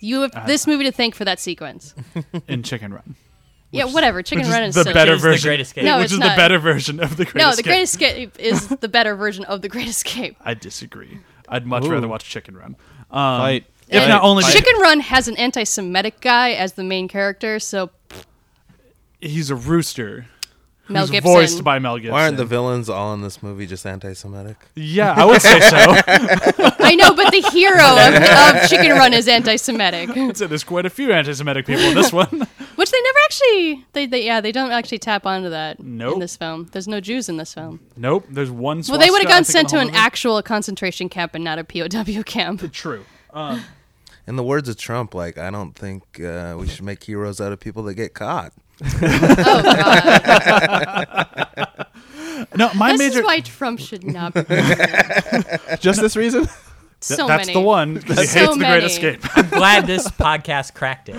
you have this movie to thank for that sequence. <laughs> in Chicken Run. yeah, whatever. Chicken which Run is the silly. better version. is the version. Great Escape. No, which it's is not. the better version of the Great No, Escape. No, the Great Escape is the better version of the Great Escape. I disagree. I'd much Ooh. rather watch Chicken Run. Um, Fight. If And not only Chicken Run has an anti-Semitic guy as the main character, so he's a rooster. Mel who's Gibson. voiced by Mel Gibson. Why aren't the villains all in this movie just anti-Semitic? yeah, I would say so. <laughs> I know, but the hero of, <laughs> of Chicken Run is anti-Semitic, <laughs> I'd say there's quite a few anti-Semitic people in this one. which they never actually. They, they yeah, they don't actually tap onto that Nope. in this film. There's no Jews in this film. nope, there's one. Well, they would have swastika, I gotten sent to an movie. actual concentration camp and not a POW camp. True. Um, In the words of Trump, like I don't think uh, we should make heroes out of people that get caught. Oh god, <laughs> no, my this major. is why Trump should not. Be <laughs> Just this reason? th- <laughs> so that's many. the one. 'cause He So hates the Great. Escape. I'm glad this podcast cracked it.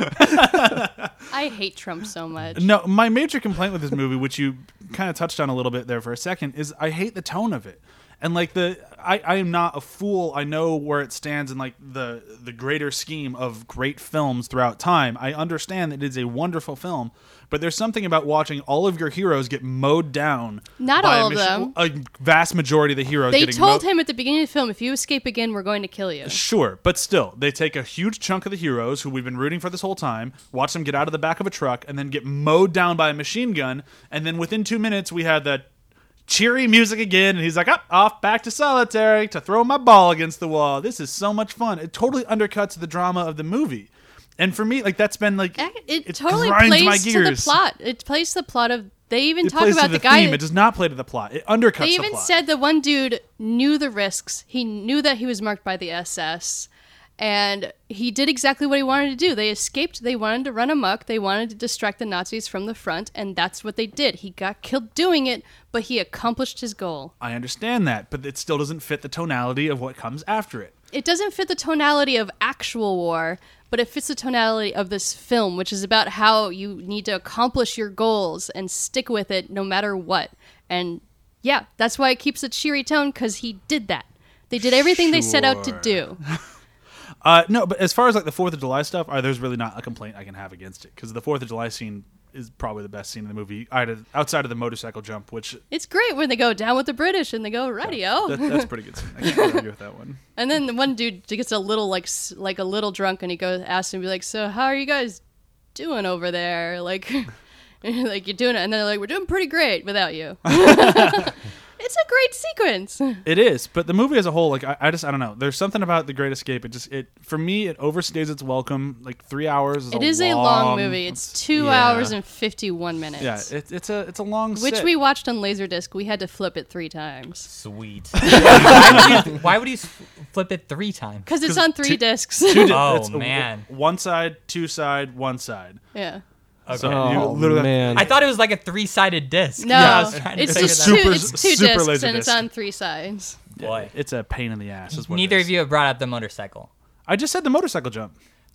I hate Trump so much. No, my major complaint with this movie, which you kind of touched on a little bit there for a second, is I hate the tone of it. And like the I, I am not a fool. I know where it stands in like the the greater scheme of great films throughout time. I understand that it is a wonderful film, but there's something about watching all of your heroes get mowed down. Not all of them. A vast majority of the heroes. They getting told him at the beginning of the film, if you escape again, we're going to kill you. Sure, but still, they take a huge chunk of the heroes who we've been rooting for this whole time, watch them get out of the back of a truck, and then get mowed down by a machine gun, and then within two minutes we had that cheery music again, and he's like, up, off back to solitary to throw my ball against the wall. This is so much fun. It totally undercuts the drama of the movie. And for me, like that's been like It, it totally grinds plays my to the plot. It plays to the plot of. They even It talk plays about to the, the, guy. that- It does not play to the plot. It undercuts they the even plot. said the one dude knew the risks. He knew that he was marked by the SS, and he did exactly what he wanted to do. They escaped. They wanted to run amok. They wanted to distract the Nazis from the front, and that's what they did. He got killed doing it, but he accomplished his goal. I understand that, but it still doesn't fit the tonality of what comes after it. It doesn't fit the tonality of actual war, but it fits the tonality of this film, which is about how you need to accomplish your goals and stick with it no matter what. And yeah, that's why it keeps a cheery tone because he did that. They did everything they set out to do. <laughs> Uh, no, but as far as like the Fourth of July stuff, uh, there's really not a complaint I can have against it because the Fourth of July scene is probably the best scene in the movie, outside of the motorcycle jump, which It's great when they go down with the British and they go radio. that, that's a pretty good scene. I can't argue with that one. <laughs> And then the one dude gets a little like like a little drunk, and he goes asks him, be like, "So how are you guys doing over there? <laughs> Like, <laughs> like you're doing it?" And they're like, "We're doing pretty great without you." It's a great sequence. <laughs> It is, but the movie as a whole, like I, I just I don't know. There's something about the Great Escape. It just it for me it overstays its welcome. Like three hours. Is It a is a long movie. It's two yeah. hours and fifty-one minutes. yeah. It, it's a it's a long which sit. we watched on Laserdisc. We had to flip it three times Sweet. <laughs> why, would you, why would you flip it three times? because it's on three two- discs. Two di- Oh, it's a- man. one side, two side, one side. yeah. So Okay. you Oh literally- man! I thought it was like a three-sided disc. No, I was trying to it's just two. Super- It's two super discs and it's on three sides. out. Boy. It's a pain in the ass. Is what Neither of you have brought up the motorcycle. I just said the motorcycle jump,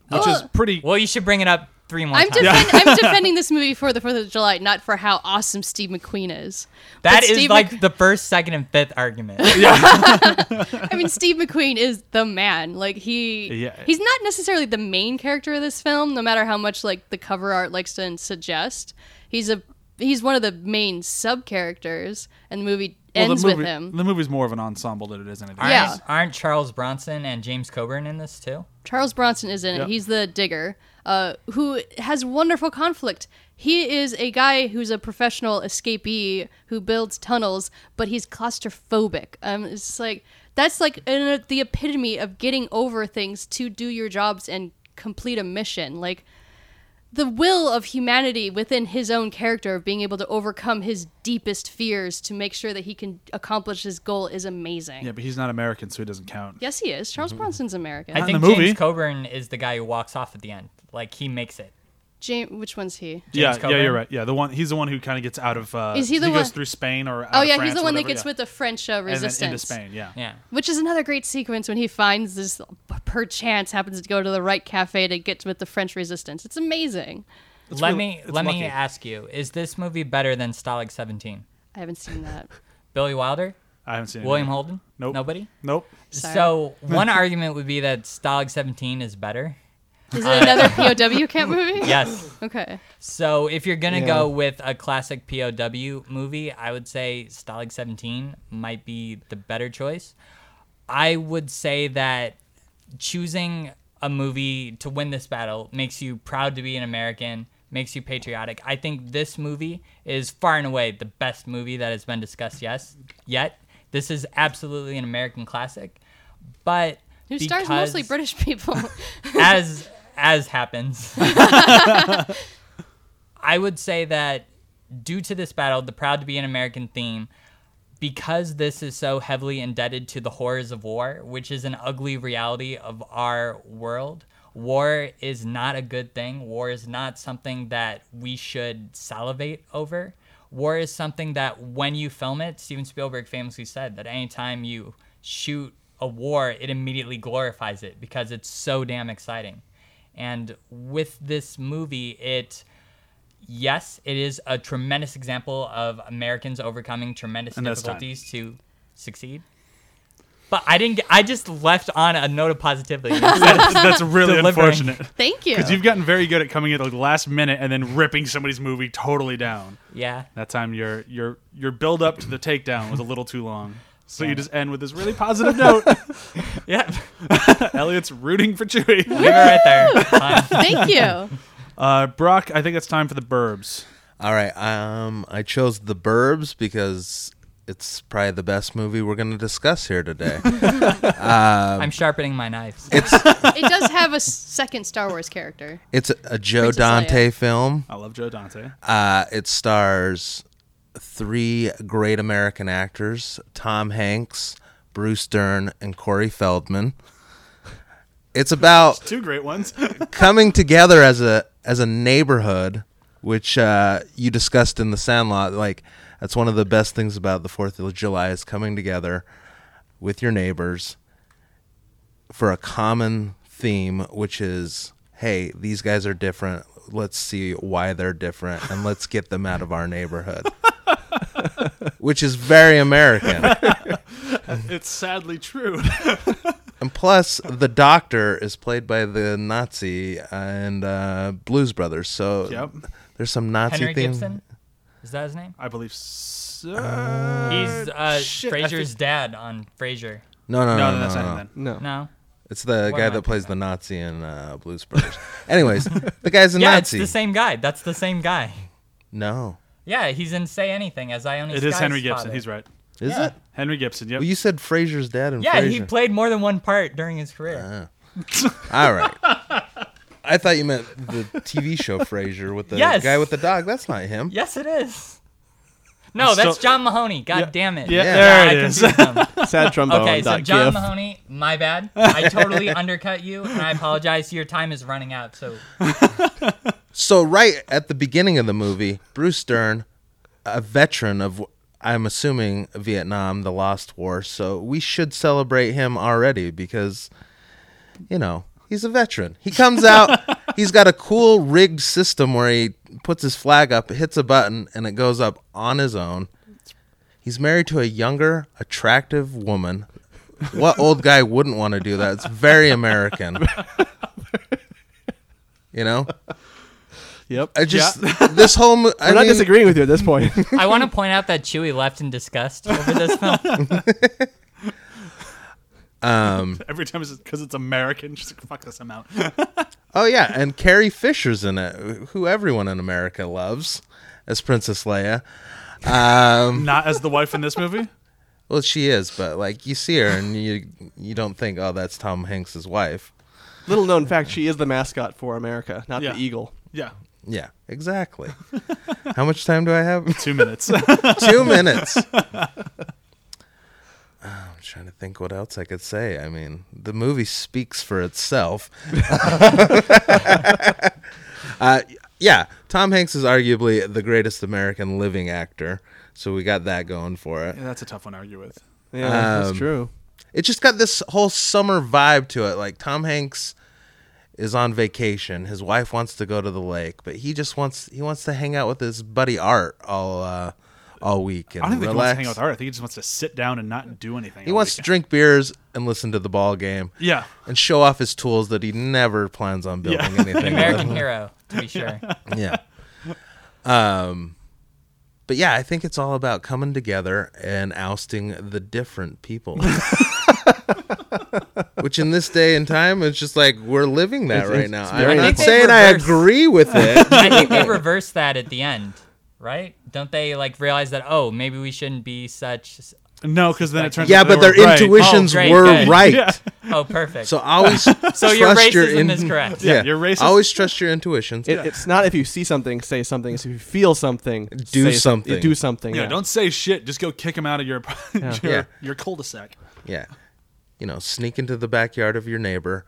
which Oh. is pretty. Well, you should bring it up three more I'm, times. defend- I'm <laughs> defending this movie for the Fourth of July, not for how awesome Steve McQueen is. That But is Steve like Mc- the first, second, and fifth argument. <laughs> I mean, Steve McQueen is the man. Like he, Yeah. he's not necessarily the main character of this film, no matter how much like the cover art likes to suggest. He's a he's one of the main sub characters, and the movie well, ends the movie, with him. The movie's more of an ensemble than it is anything. Aren't, Yeah. aren't Charles Bronson and James Coburn in this too? Charles Bronson is in it. He's the digger, uh, who has wonderful conflict. He is a guy who's a professional escapee who builds tunnels, but he's claustrophobic. Um, it's like that's like an, the epitome of getting over things to do your jobs and complete a mission. Like the will of humanity within his own character of being able to overcome his deepest fears to make sure that he can accomplish his goal is amazing. Yeah, but he's not American, so he doesn't count. Yes, he is. Charles <laughs> Bronson's American. I Not think the movie. James Coburn is the guy who walks off at the end. Like he makes it. James, which one's he? yeah, James yeah, you're right. Yeah, the one he's the one who kind of gets out of. Uh, Is he the goes one- through Spain or? Out Oh of yeah, France he's the one that gets yeah. with the French uh, and then resistance, into Spain. Yeah. Yeah. which is another great sequence when he finds this perchance happens to go to the right cafe to get with the French resistance. It's amazing. It's let really- me it's let me ask you: Is this movie better than Stalag 17? I haven't seen that. <laughs> Billy Wilder, I haven't seen it. William Holden, Nope. nobody. Nope. Sorry. So one <laughs> argument would be that Stalag 17 is better. Is it another <laughs> POW camp movie? Yes. Okay. So if you're gonna Yeah. go with a classic POW movie, I would say Stalag 17 might be the better choice. I would say that choosing a movie to win this battle makes you proud to be an American, makes you patriotic. I think this movie is far and away the best movie that has been discussed yes yet. This is absolutely an American classic. But Who stars mostly because- British people? <laughs> as as happens. <laughs> I would say that due to this battle, the proud to be an American theme, because this is so heavily indebted to the horrors of war, which is an ugly reality of our world. War is not a good thing. War is not something that we should salivate over. War is something that when you film it, Steven Spielberg famously said that anytime you shoot a war, it immediately glorifies it because it's so damn exciting. And with this movie, it yes, it is a tremendous example of Americans overcoming tremendous And difficulties to succeed. But I didn't. Get, I just left on a note of positivity. <laughs> instead of- That's really Delivering. unfortunate. Thank you. Because you've gotten very good at coming at the last minute and then ripping somebody's movie totally down. yeah. That time your your your build up to the takedown was a little too long. So you just end with this really positive note. <laughs> Yeah. <laughs> Elliot's rooting for Chewie. Leave it right there. Fine. Thank you. <laughs> Uh, Brock, I think it's time for the Burbs. All right. Um, I chose the Burbs because it's probably the best movie we're going to discuss here today. I'm sharpening my knives. it's it does have a second Star Wars character. it's a, a Joe Princess Dante film. I love Joe Dante. Uh, it stars three great American actors: Tom Hanks, Bruce Dern, and Corey Feldman. It's about Two great ones. <laughs> coming together as a as a neighborhood, which uh, you discussed in the Sandlot. Like that's one of the best things about the Fourth of July is coming together with your neighbors for a common theme, which is, hey, these guys are different. Let's see why they're different, and let's get them out of our neighborhood. <laughs> which is very American. <laughs> it's sadly true. <laughs> And plus, the doctor is played by the Nazi and uh, Blues Brothers. So Yep. there's some Nazi Henry theme. Gibson? Is that his name? I believe so. He's uh, shit, I Frasier's think- dad on Frasier. No, no, No, no, no, no, that's no, not no. him No. No. It's the What guy am I that plays the? Nazi in uh, Blues Brothers. Anyways, <laughs> the guy's a yeah, Nazi. it's the same guy. That's the same guy. No, Yeah, he's in Say Anything as I Ione It is Skye's Henry Gibson. father. He's right. is Yeah. it? Henry Gibson. Yep. Well, you said Frasier's dad in Yeah, he Frasier. played more than one part during his career. Ah. All right. <laughs> I thought you meant the TV show Frasier with the Yes. guy with the dog. That's not him. yes, it is. No, I'm that's still- John Mahoney. God Yeah. damn it. Yeah, Yeah. there I it is. confused them. <laughs> Sad trombone. Okay, so dot John gif. Mahoney, my bad. I totally <laughs> undercut you, and I apologize. Your time is running out. So So right at the beginning of the movie, Bruce Dern, a veteran of I'm assuming Vietnam, the Lost War, so we should celebrate him already because you know, he's a veteran. He comes out, <laughs> he's got a cool rigged system where he puts his flag up, hits a button and it goes up on his own. He's married to a younger, attractive woman. What old guy wouldn't want to do that? It's very American. <laughs> You know? Yep. I just <laughs> this whole mo- I I'm not mean, disagreeing with you at this point. <laughs> I want to point out that Chewie left in disgust over this film. <laughs> um Every time it's because it's American, just like, fuck this amount. oh yeah, and Carrie Fisher's in it, who everyone in America loves as Princess Leia. Um Not as the wife in this movie. well she is, but like you see her and you you don't think, "Oh, that's Tom Hanks's wife." Little known fact: she is the mascot for America, not Yeah. the eagle. Yeah, Yeah, exactly. How much time do I have? <laughs> two minutes. <laughs> 2 minutes. <laughs> I'm trying to think what else I could say. I mean, the movie speaks for itself. uh, yeah, Tom Hanks is arguably the greatest American living actor, so we got that going for it. yeah, that's a tough one to argue with. Yeah, Um, that's true. It just got this whole summer vibe to it. Like Tom Hanks is on vacation. His wife wants to go to the lake, but he just wants he wants to hang out with his buddy Art all uh, all week and I don't think he wants relax. to hang out with Art. I think he just wants to sit down and not do anything. He all wants to drink beers and listen to the ball game Yeah, and show off his tools that he never plans on building Yeah. anything. An American with. hero, to be sure. <laughs> Yeah. Um, but yeah, I think it's all about coming together and ousting the different people. <laughs> <laughs> Which in this day and time, it's just like we're living that It's- right it's- now. it's I'm not saying They I agree with <laughs> it. I think they reverse that at the end, right? Don't they like realize that? Oh, maybe we shouldn't be such. no, because then it turns. yeah, out but their were right. intuitions Oh, great, were good. right. Yeah. Oh, perfect. So always <laughs> So your trust your racism is correct. Yeah, you're racist. Always trust your intuitions. It, It's not if you see something, say something. It's if you feel something, Do say some- something. do something. Yeah, Yeah, don't say shit. Just go kick him out of your <laughs> your, Yeah. your cul-de-sac. Yeah. You know, sneak into the backyard of your neighbor,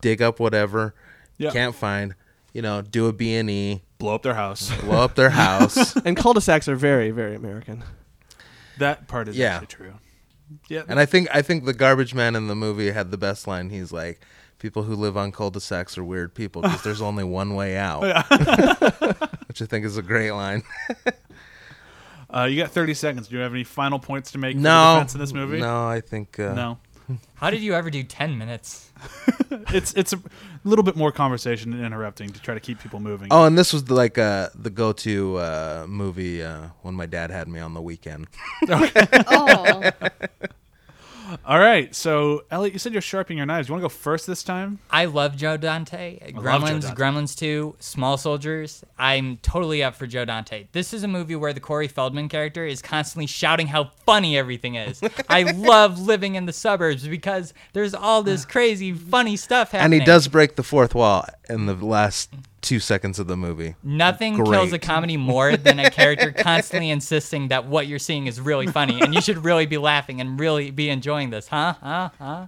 dig up whatever Yeah. can't find, you know, do a B&E, Blow up their house. <laughs> blow up their house. <laughs> And cul-de-sacs are very, very American. That part is Yeah. actually true. Yeah, and I think I think the garbage man in the movie had the best line. He's like, "People who live on cul-de-sacs are weird people because there's only one way out." <laughs> Which I think is a great line. Uh, you got 30 seconds. Do you have any final points to make for No. defense in this movie? No, I think uh, No. <laughs> How did you ever do ten minutes? <laughs> It's it's a little bit more conversation and interrupting to try to keep people moving. Oh, and this was the, like uh, the go-to uh, movie uh, when my dad had me on the weekend. <laughs> Oh, All right, so Elliot, you said you're sharpening your knives. You want to go first this time? I love Joe Dante. love Joe Gremlins, Dante. Gremlins 2, Small Soldiers. I'm totally up for Joe Dante. This is a movie where the Corey Feldman character is constantly shouting how funny everything is. I <laughs> love living in the suburbs because there's all this <sighs> crazy funny stuff happening. And he does break the fourth wall in the last two seconds of the movie. Nothing kills a comedy more than a character <laughs> constantly insisting that what you're seeing is really funny and you should really be laughing and really be enjoying this, huh? Huh? Huh?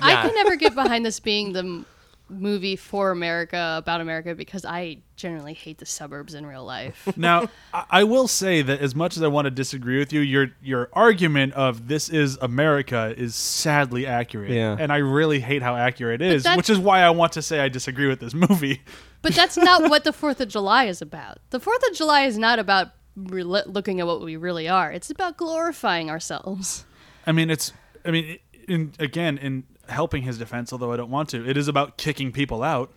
I can never get behind this being the m- movie for America about America because I generally hate the suburbs in real life. <laughs> Now, I I will say that as much as I want to disagree with you, your your argument of this is America is sadly accurate. Yeah. And I really hate how accurate it is, which is why I want to say I disagree with this movie. <laughs> But that's not what the <laughs> Fourth of July is about. The Fourth of July is not about re- looking at what we really are. It's about glorifying ourselves. I mean, it's I mean, in again, in helping his defense, although I don't want to, it is about kicking people out.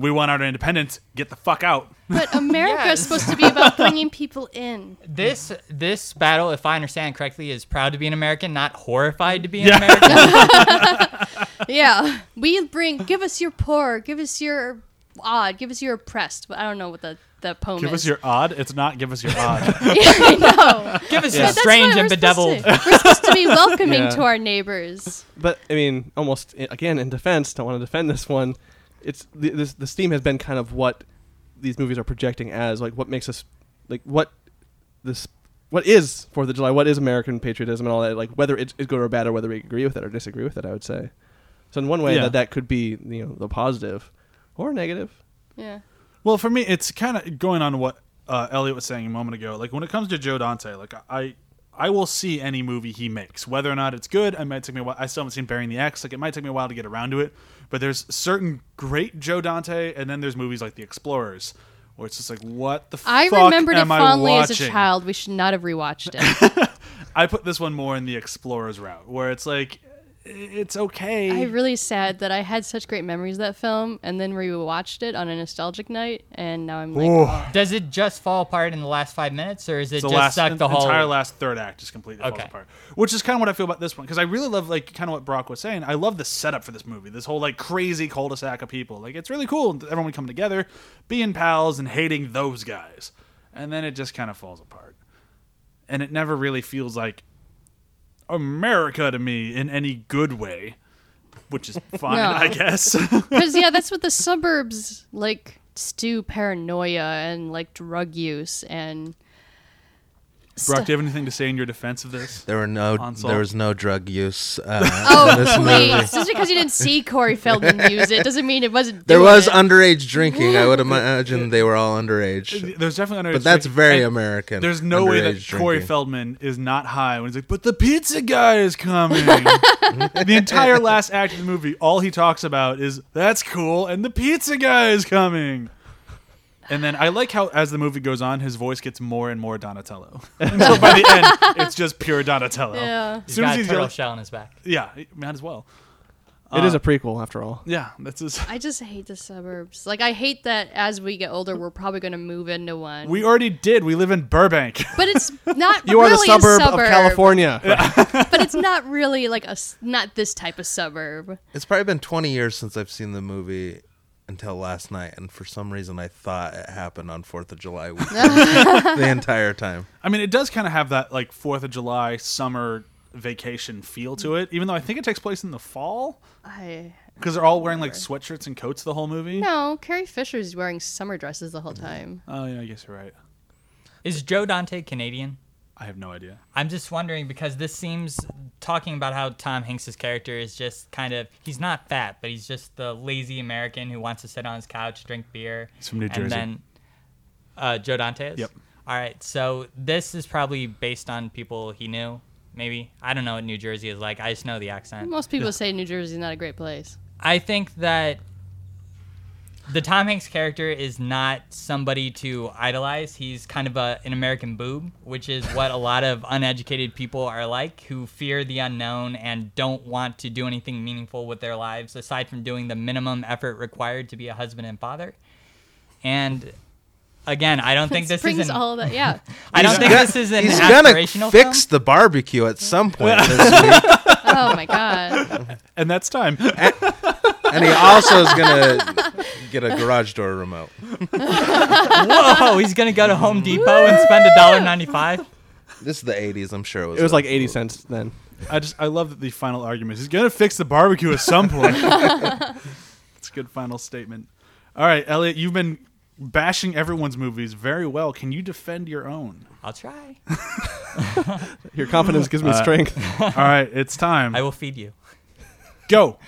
We want our independence. Get the fuck out. But <laughs> America Yes. is supposed to be about <laughs> bringing people in. This this battle, if I understand correctly, is proud to be an American, not horrified to be an Yeah. American. <laughs> Yeah, we bring. Give us your poor. Give us your odd. Give us your oppressed. But I don't know what the the poem Give is. us your odd. It's not give us your <laughs> odd. <laughs> yeah, I know. Give us Yeah. your strange and we're supposed bedeviled. to- We're supposed to be <laughs> welcoming Yeah. to our neighbors. But I mean, almost again in defense, don't want to defend this one. It's the, this the Steam has been kind of what these movies are projecting as like what makes us like what this what is Fourth of July, what is American patriotism and all that. Like whether it's, it's good or bad, or whether we agree with it or disagree with it. I would say. So in one way, Yeah. that that could be you know the positive or negative. Yeah. Well, for me, it's kind of going on what uh, Elliot was saying a moment ago. Like when it comes to Joe Dante, like I, I will see any movie he makes, whether or not it's good. It might take me a while. I still haven't seen Burying the Ex. Like it might take me a while to get around to it. But there's certain great Joe Dante, and then there's movies like The Explorers, where it's just like, what the I fuck remembered it am I fondly as a child. We should not have rewatched it. <laughs> I put this one more in the Explorers route, where it's like, it's okay. I really sad that I had such great memories of that film, and then rewatched it on a nostalgic night, and now I'm like, oh. Does it just fall apart in the last five minutes, or is it the just last suck the whole? entire last third act just completely falls apart. Which is kind of what I feel about this one because I really love like kind of what Brock was saying. I love the setup for this movie. This whole like crazy cul-de-sac of people. Like it's really cool. Everyone coming together, being pals, and hating those guys. And then it just kind of falls apart. And it never really feels like America to me in any good way, which is fine, No. I guess. <laughs> Because yeah, that's what the suburbs like stew paranoia and like drug use and. Brock, do you have anything to say in your defense of this? There were no Ensemble. there was no drug use. Uh, <laughs> Oh in this movie. please! Just because you didn't see Corey Feldman <laughs> use it doesn't mean it wasn't. There doing was it. underage drinking. I would imagine they were all underage. There's definitely underage But that's drinking. very And- American. There's no way that underage Corey drinking. Feldman is not high when he's like, "But the pizza guy is coming." <laughs> the entire last act of the movie, all he talks about is that's cool, and the pizza guy is coming. And then I like how, as the movie goes on, his voice gets more and more Donatello. And <laughs> <laughs> so by the end, it's just pure Donatello. Yeah. As He's soon as got a he's turtle yelling- shell on his back. yeah, might as well. It is a uh, prequel after all. Yeah, that's his. I just hate the suburbs. Like I hate that as we get older, we're probably going to move into one. We already did. We live in Burbank. <laughs> but it's not. You are the really suburb, a suburb of California. but it's not really like a s- not this type of suburb. It's probably been 20 years since I've seen the movie until last night, and for some reason I thought it happened on Fourth of July weekend <laughs> <laughs> the entire time. I mean, it does kind of have that like Fourth of July summer vacation feel to it, even though I think it takes place in the fall I because they're all wearing like sweatshirts and coats the whole movie. no. Carrie Fisher's wearing summer dresses the whole mm-hmm. time. Oh yeah, I guess you're right. Is Joe Dante Canadian? I have no idea. I'm just wondering because this seems talking about how Tom Hanks's character is just kind of he's not fat, but he's just the lazy American who wants to sit on his couch, drink beer. He's from New Jersey. and Jersey. then uh, Joe Dante is. Yep. All right, so this is probably based on people he knew. Maybe I don't know what New Jersey is like. I just know the accent. Most people say New Jersey is not a great place. I think that the Tom Hanks character is not somebody to idolize. He's kind of a, an American boob, which is what a lot of uneducated people are like, who fear the unknown and don't want to do anything meaningful with their lives aside from doing the minimum effort required to be a husband and father. And again, I don't think this brings is an, all that. Yeah. <laughs> I don't He's think go- this is an He's gonna fix film. the barbecue at some point this <laughs> week, Oh my god. And that's time. And he also is gonna get a garage door remote. Whoa, he's gonna go to Home Depot and spend a dollar ninety five. This is the '80s. I'm sure it was. It was a- like 80 cents then. I just I love that the final argument is he's gonna fix the barbecue at some point. <laughs> It's a good final statement. All right, Elliot, you've been bashing everyone's movies very well. Can you defend your own? I'll try. Your confidence gives me strength. All right, it's time. I will feed you. Go.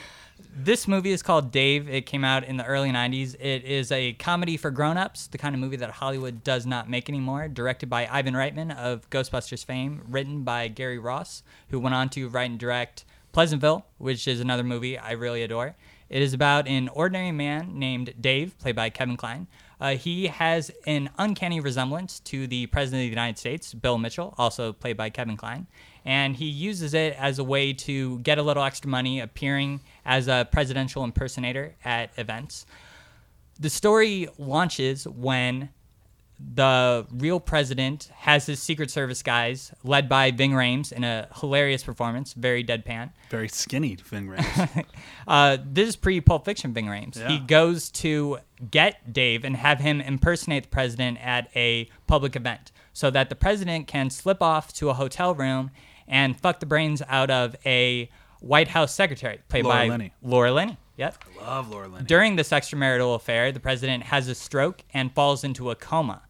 This movie is called Dave. It came out in the early 90s. It is a comedy for grown-ups, the kind of movie that Hollywood does not make anymore. Directed by Ivan Reitman of Ghostbusters fame, written by Gary Ross, who went on to write and direct Pleasantville, which is another movie I really adore. It is about an ordinary man named Dave, played by Kevin Kline. Uh, he has an uncanny resemblance to the President of the United States, Bill Mitchell, also played by Kevin Kline. And he uses it as a way to get a little extra money appearing as a presidential impersonator at events. The story launches when the real president has his Secret Service guys, led by Ving Rhames, in a hilarious performance, very deadpan. Very skinny Ving <laughs> Rhames. Uh, this is pre Pulp Fiction Ving Rhames. He goes to get Dave and have him impersonate the president at a public event so that the president can slip off to a hotel room and fuck the brains out of a White House secretary, played Laura by Linney. Laura Linney. Yep. I love Laura Linney. During this extramarital affair, the president has a stroke and falls into a coma.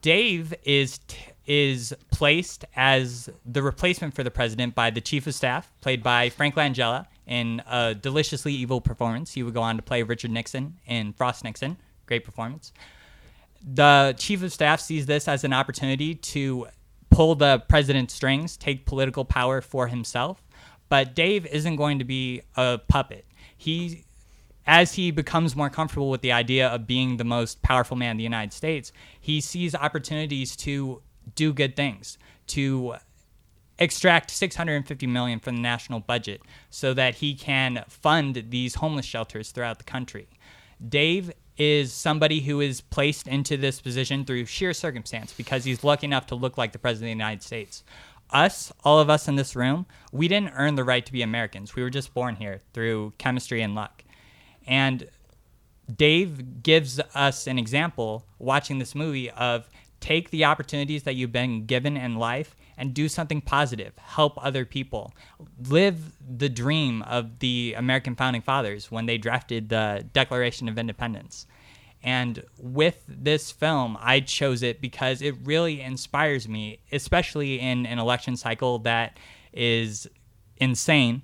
Dave is t- is placed as the replacement for the president by the chief of staff, played by Frank Langella, in a deliciously evil performance. He would go on to play Richard Nixon in Frost Nixon. Great performance. The chief of staff sees this as an opportunity to pull the president's strings, take political power for himself. But Dave isn't going to be a puppet. He as he becomes more comfortable with the idea of being the most powerful man in the United States, he sees opportunities to do good things, to extract 650 million from the national budget so that he can fund these homeless shelters throughout the country. Dave is somebody who is placed into this position through sheer circumstance because he's lucky enough to look like the president of the United States. Us, all of us in this room, we didn't earn the right to be Americans. We were just born here through chemistry and luck. And Dave gives us an example watching this movie of take the opportunities that you've been given in life and do something positive, help other people, live the dream of the American founding fathers when they drafted the Declaration of Independence. And with this film, I chose it because it really inspires me, especially in an election cycle that is insane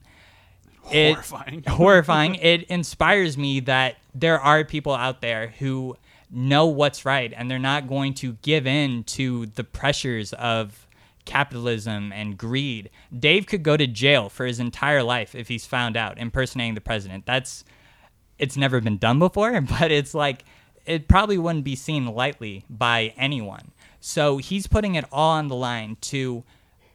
it- Horrifying. <laughs> horrifying. It inspires me that there are people out there who know what's right and they're not going to give in to the pressures of capitalism and greed. Dave could go to jail for his entire life if he's found out impersonating the president. That's it's never been done before, <laughs> but it's like it probably wouldn't be seen lightly by anyone. So he's putting it all on the line to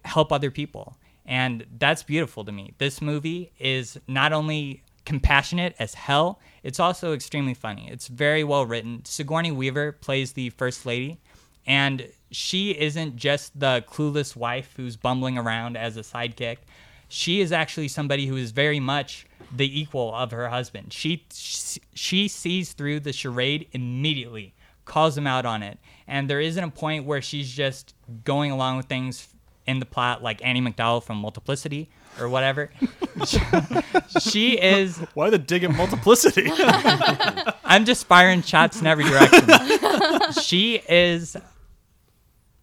help other people. And that's beautiful to me. This movie is not only compassionate as hell, it's also extremely funny. It's very well written. Sigourney Weaver plays the first lady, and she isn't just the clueless wife who's bumbling around as a sidekick. She is actually somebody who is very much the equal of her husband. She she sees through the charade immediately, calls him out on it, and there isn't a point where she's just going along with things in the plot like Andie MacDowell from Multiplicity or whatever. <laughs> she is Why the dig at multiplicity? <laughs> I'm just firing shots in every direction. she is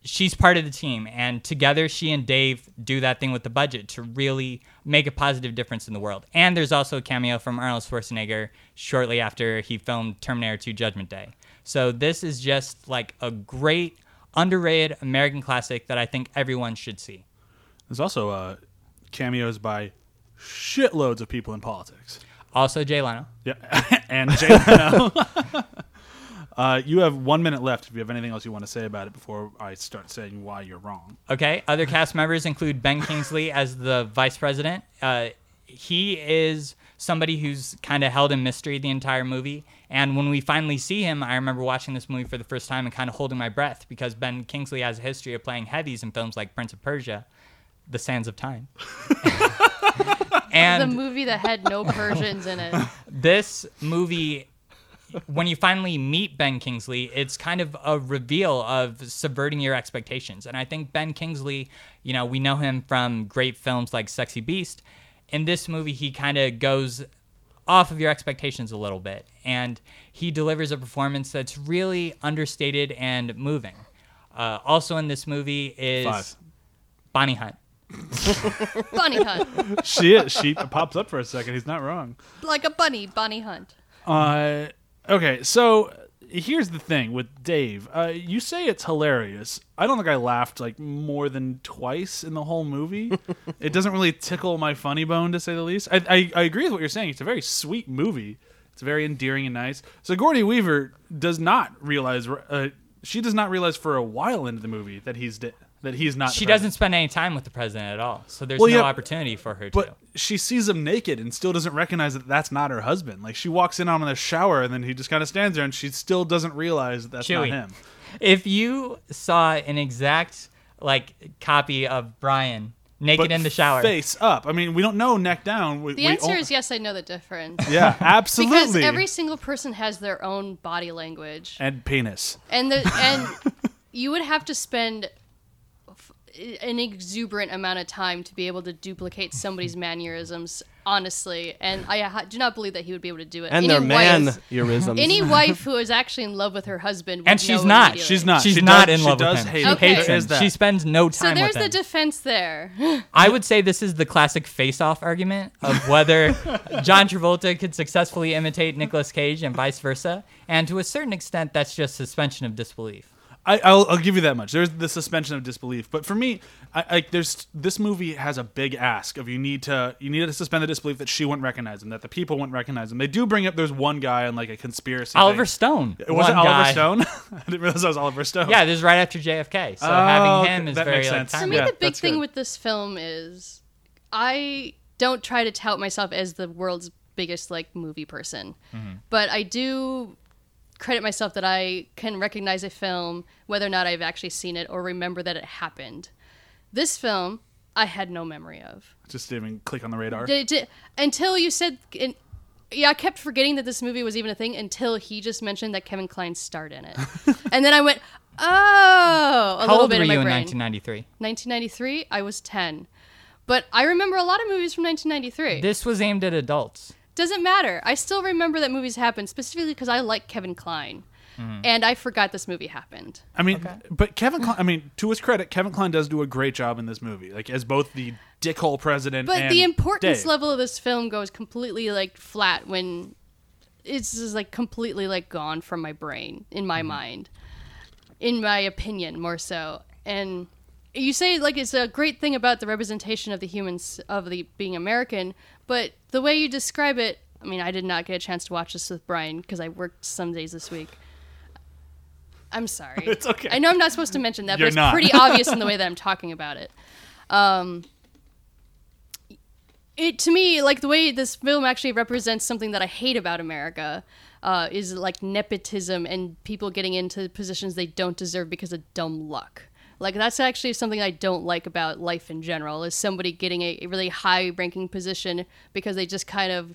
she's part of the team and together she and Dave do that thing with the budget to really make a positive difference in the world. And there's also a cameo from Arnold Schwarzenegger shortly after he filmed Terminator 2 Judgment Day. So this is just like a great underrated American classic that I think everyone should see. There's also uh, cameos by shitloads of people in politics. Also Jay Leno. Yeah, <laughs> and Jay Leno. <laughs> uh, you have one minute left. If you have anything else you want to say about it before I start saying why you're wrong. Okay. Other cast members include Ben Kingsley as the vice president. Uh, he is somebody who's kind of held in mystery the entire movie. And when we finally see him, I remember watching this movie for the first time and kind of holding my breath because Ben Kingsley has a history of playing heavies in films like Prince of Persia, The Sands of Time. <laughs> and the movie that had no Persians in it. this movie when you finally meet Ben Kingsley, it's kind of a reveal of subverting your expectations. And I think Ben Kingsley, you know, we know him from great films like Sexy Beast. In this movie, he kind of goes off of your expectations a little bit. And he delivers a performance that's really understated and moving. Uh, also in this movie is Five. Bonnie Hunt. <laughs> Bunny hunt. she she pops up for a second. He's not wrong. Like a bunny, bunny hunt. Uh, okay, so here's the thing with Dave. Uh, you say it's hilarious. I don't think I laughed like more than twice in the whole movie. <laughs> it doesn't really tickle my funny bone to say the least. I, I I agree with what you're saying. It's a very sweet movie. It's very endearing and nice. Sigourney Weaver does not realize. Uh, she does not realize for a while into the movie that he's di- that he's not. She doesn't spend any time with the president at all. So there's Well, no yeah, opportunity for her to. But she sees him naked and still doesn't recognize that that's not her husband. Like she walks in on him in the shower and then he just kind of stands there and she still doesn't realize that that's Chewy. not him. if you saw an exact like copy of Brian naked But in the shower, face up. I mean, we don't know neck down. We, The we answer o- is yes, I know the difference. yeah, <laughs> absolutely. Because every single person has their own body language, and penis. and the and <laughs> you would have to spend f- an exuberant amount of time to be able to duplicate somebody's mannerisms. Honestly, and I ha- do not believe that he would be able to do it. And Any their man wife- Any wife who is actually in love with her husband, would and she's know not. She's not. She's She not does- in she love does with him. hate She him. Okay. hates There him. that. She spends no time. So there's with the him. defense there. I would say this is the classic face-off argument of whether <laughs> John Travolta could successfully imitate Nicolas Cage and vice versa, and to a certain extent, that's just suspension of disbelief. I, I'll, I'll give you that much. There's the suspension of disbelief, but for me, I, I there's this movie has a big ask of you need to you need to suspend the disbelief that she wouldn't recognize him, that the people wouldn't recognize him. They do bring up there's one guy on like a conspiracy. Oliver thing. Stone. It was it one Oliver guy- Stone? <laughs> I didn't realize that was Oliver Stone. Yeah, this is right after JFK. So Oh, having him is That very makes like sense. For me, Yeah, the big thing good. with this film is I don't try to tout myself as the world's biggest like movie person, Mm-hmm. but I do credit myself that I can recognize a film whether or not I've actually seen it or remember that it happened. This film, I had no memory of. Just didn't even click on the radar. Did, did, until you said. In, yeah, I kept forgetting that this movie was even a thing until he just mentioned that Kevin Kline starred in it, <laughs> and then I went, "Oh!" A How little old bit were in my you in 1993? 1993, I was 10. But I remember a lot of movies from 1993. This was aimed at adults. Doesn't matter. I still remember that movies happened, specifically because I like Kevin Kline. Mm-hmm. And I forgot this movie happened. I mean, but Kevin Kline, I mean, to his credit, Kevin Kline does do a great job in this movie, like as both the dickhole president But and the importance Dave. level of this film goes completely like flat when it's just like completely like gone from my brain, in Mm-hmm. my mind, in my opinion, more so. And you say like it's a great thing about the representation of the humans of the being American, but the way you describe it, I mean, I did not get a chance to watch this with Brian because I worked some days this week. I'm sorry. <laughs> It's okay. I know I'm not supposed to mention that, You're but it's not. pretty <laughs> obvious in the way that I'm talking about it. Um, it to me like the way this film actually represents something that I hate about America uh, is like nepotism and people getting into positions they don't deserve because of dumb luck. Like that's actually something I don't like about life in general is somebody getting a, really high ranking position because they just kind of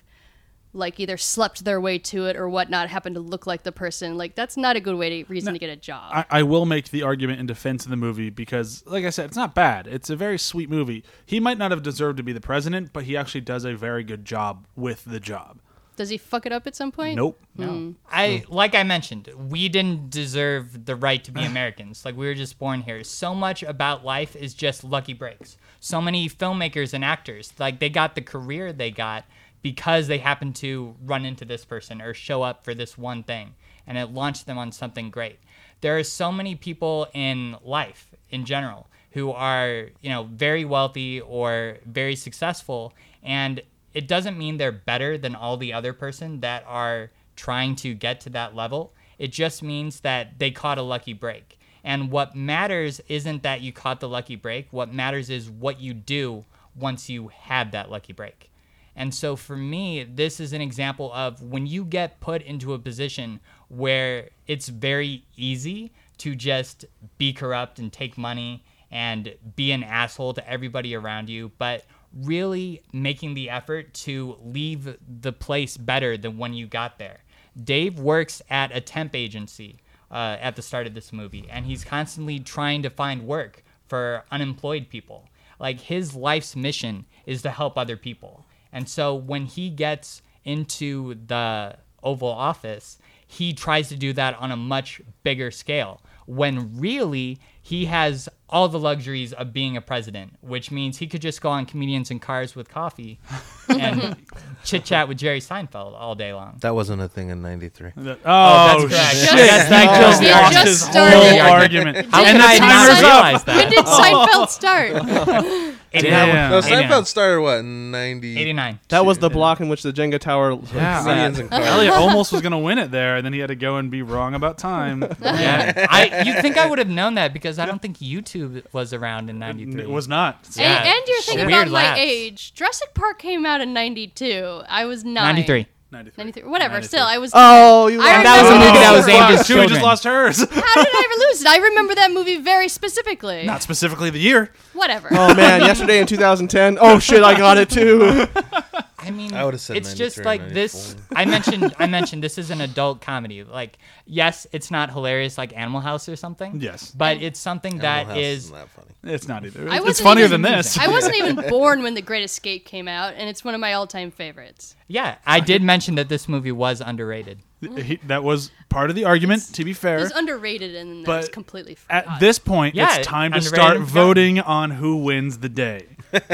like either slept their way to it or whatnot happened to look like the person. Like that's not a good way to reason to get a job. I, I will make the argument in defense of the movie because, like I said, it's not bad. It's a very sweet movie. He might not have deserved to be the president, but he actually does a very good job with the job. Does he fuck it up at some point? Nope. Hmm. I like I mentioned, we didn't deserve the right to be <sighs> Americans. Like we were just born here. So much about life is just lucky breaks. So many filmmakers and actors, like they got the career they got because they happened to run into this person or show up for this one thing and it launched them on something great. There are so many people in life in general who are, you know, very wealthy or very successful and it doesn't mean they're better than all the other person that are trying to get to that level. It just means that they caught a lucky break. And what matters isn't that you caught the lucky break. What matters is what you do once you have that lucky break. And so for me, this is an example of when you get put into a position where it's very easy to just be corrupt and take money and be an asshole to everybody around you, but really making the effort to leave the place better than when you got there. Dave works at a temp agency uh, at the start of this movie, and he's constantly trying to find work for unemployed people. Like his life's mission is to help other people. And so when he gets into the Oval Office, he tries to do that on a much bigger scale. When really, he has all the luxuries of being a president, which means he could just go on comedians and cars with coffee <laughs> and chit chat with Jerry Seinfeld all day long. That wasn't a thing in '93. Oh, that's oh, correct. shit! Yes, that no. just lost just his started. whole argument. How and can I timer's not realize that? When did oh. Seinfeld start? <laughs> Damn. No, 89. Seinfeld started what in '90? 89. That was the block in which the Jenga tower. like, Yeah. Comedians in. Elliot <laughs> almost was gonna win it there, and then he had to go and be wrong about time. <laughs> Yeah. I you think I would have known that because I don't think YouTube was around in 93. It was not. Yeah. And, and you're thinking Weird about my lapse. age. Jurassic Park came out in '92. I was nine. 93. 93. 93. Whatever. 93. Still, I was. Oh, you. I that was a movie that was aimed fuck, at Chewie just lost hers. How did I ever lose it? I remember that movie very specifically. not specifically the year. Whatever. Oh man, yesterday in 2010. Oh shit, I got it too. <laughs> I mean, I would've said it's just like this. I mentioned, I mentioned this is an adult comedy. Like, yes, it's not hilarious like Animal House or something. Yes. but it's something that House is. isn't that funny. It's not either. I It's funnier even- than this. I wasn't even <laughs> born when The Great Escape came out, and it's one of my all-time favorites. Yeah, I did mention that this movie was underrated. He- that was part of the argument. To be It fair, was underrated and then But was completely forgotten. at this point, Yeah, it's time to start voting on who wins the day. <laughs>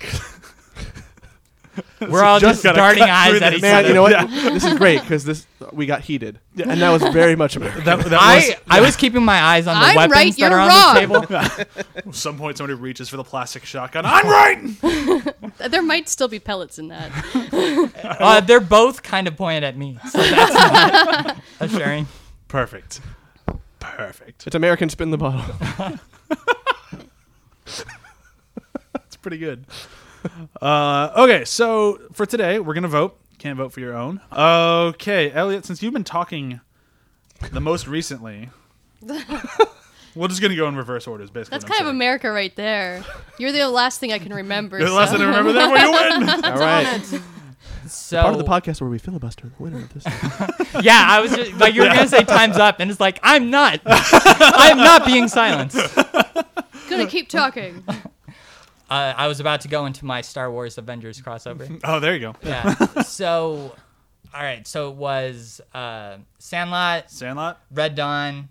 <laughs> <laughs> We're all just just, gotta darting eyes at this. each Man, other. you know what? This is great because this we got heated, and that was very much American. That, that I, I was keeping my eyes on the I'm weapons right, that you're are on wrong. the table. <laughs> at some point, somebody reaches for the plastic shotgun. I'm right. <laughs> there might still be pellets in that. Uh, they're both kind of pointed at me, so that's not assuring. Perfect. Perfect. it's American spin the bottle. It's pretty good. Uh, okay, so for today, we're gonna vote. Can't vote for your own. Okay, Elliot, since you've been talking the most recently, <laughs> we're just gonna go in reverse orders. Basically, That's what I'm kind of saying. America right there. You're the last thing I can remember. The so. last thing I remember, therefore you win. <laughs> All right, So part of the podcast where we filibuster the winner of this. <laughs> Yeah, I was just, like, you were gonna say time's up, and it's like I'm not. I'm not being silenced. Gonna keep talking. Uh, I was about to go into my Star Wars Avengers crossover. <laughs> Oh, there you go. Yeah. <laughs> so, all right. So it was uh, Sandlot, Sandlot, Red Dawn,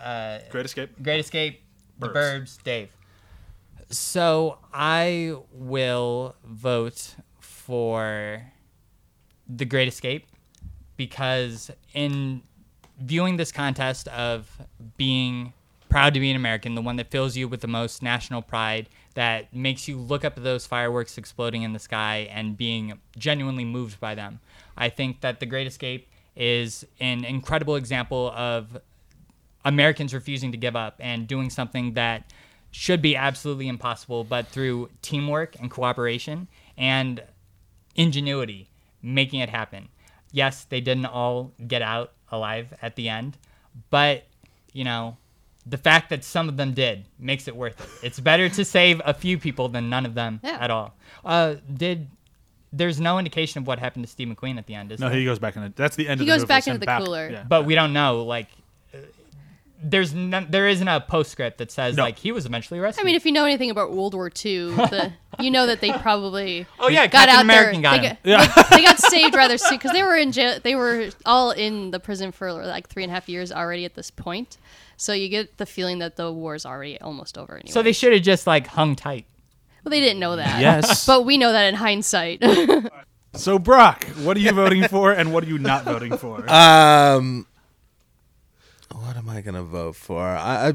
uh, Great Escape. Great Escape, The Burbs. Burbs, Dave. So I will vote for The Great Escape because in viewing this contest of being proud to be an American, the one that fills you with the most national pride, that makes you look up at those fireworks exploding in the sky and being genuinely moved by them. I think that The Great Escape is an incredible example of Americans refusing to give up and doing something that should be absolutely impossible, but through teamwork and cooperation and ingenuity, making it happen. Yes, they didn't all get out alive at the end, but you know, the fact that some of them did makes it worth it. It's better to save a few people than none of them Yeah. at all. Uh, did there's no indication of what happened to Steve McQueen at the end, is No, there? he goes back in. The, that's the end. He of the cooler. He goes movie. back Send into the back. cooler. Yeah. but we don't know like uh, there's none, there isn't a postscript that says No. like he was eventually arrested. I mean, if you know anything about World War II, the, <laughs> you know that they probably oh yeah, got Captain out American there. got they, him. got, they, they got saved rather soon because they were in jail. They were all in the prison for like three and a half years already at this point. So you get the feeling that the war's already almost over anyway. So they should have just like hung tight. well, they didn't know that. <laughs> Yes. <laughs> but we know that in hindsight. <laughs> So Brock, what are you voting for, and what are you not voting for? Um, what am I gonna vote for? I I,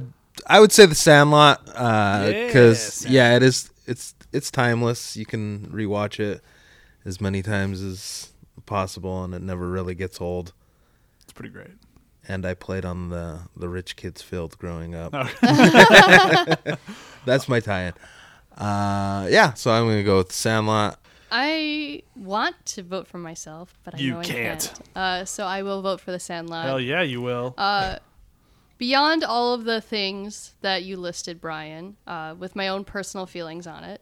I would say the Sandlot because Yeah, yeah, it is. It's it's timeless. You can rewatch it as many times as possible, and it never really gets old. it's pretty great. And I played on the the rich kids field growing up. Okay. <laughs> <laughs> That's my tie-in. Uh, yeah, so I'm gonna go with Sandlot. I want to vote for myself, but I You know I can't. can't. Uh, so I will vote for The Sandlot. Hell yeah, you will. Uh, beyond all of the things that you listed, Brian, uh, with my own personal feelings on it,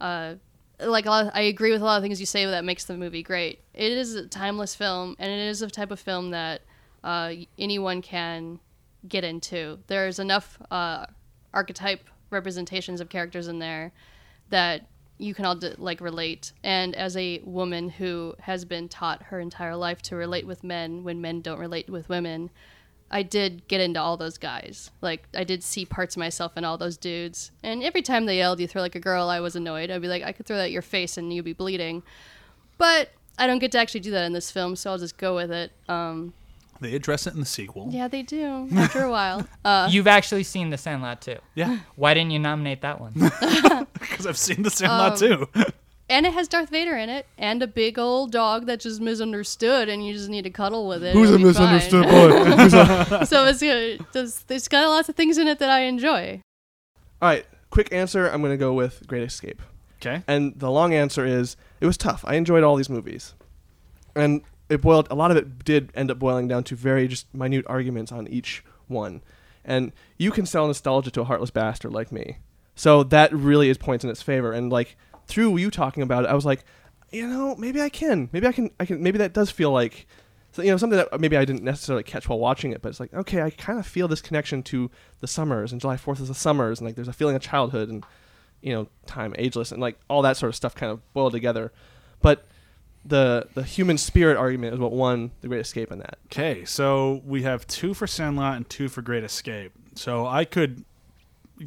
uh, like a lot I agree with a lot of things you say that makes the movie great. It is a timeless film, and it is a type of film that uh, anyone can get into. There's enough uh, archetype representations of characters in there that you can all like relate. And as a woman who has been taught her entire life to relate with men when men don't relate with women, I did get into all those guys. Like I did see parts of myself in all those dudes. And every time they yelled, "You throw like a girl," I was annoyed. I'd be like, "I could throw that at your face and you'd be bleeding," but I don't get to actually do that in this film, so I'll just go with it. Um, they address it in the sequel. yeah, they do after a while. <laughs> Uh, You've actually seen The Sandlot too. Yeah, Why didn't you nominate that one? <laughs> because I've seen the Sandlot Um, too. and it has Darth Vader in it, and a big old dog that's just misunderstood, and you just need to cuddle with it. Who's a It'll be misunderstood fine. boy? <laughs> Who's a- so it's good. There's, there's got lots of things in it that I enjoy. All right, quick answer. I'm going to go with Great Escape. Okay. And the long answer is it was tough. I enjoyed all these movies. And it boiled a lot of it did end up boiling down to very just minute arguments on each one. And you can sell nostalgia to a heartless bastard like me. So that really is points in its favor. And like through you talking about it, I was like, you know, maybe I can. Maybe I can I can maybe that does feel like so, you know, something that maybe I didn't necessarily catch while watching it, but it's like, okay, I kind of feel this connection to the summers and July 4th is the summers and like there's a feeling of childhood and you know, time ageless and like all that sort of stuff kind of boiled together. But the the human spirit argument is what won the Great Escape in that. Okay, so we have two for Sandlot and two for Great Escape. So I could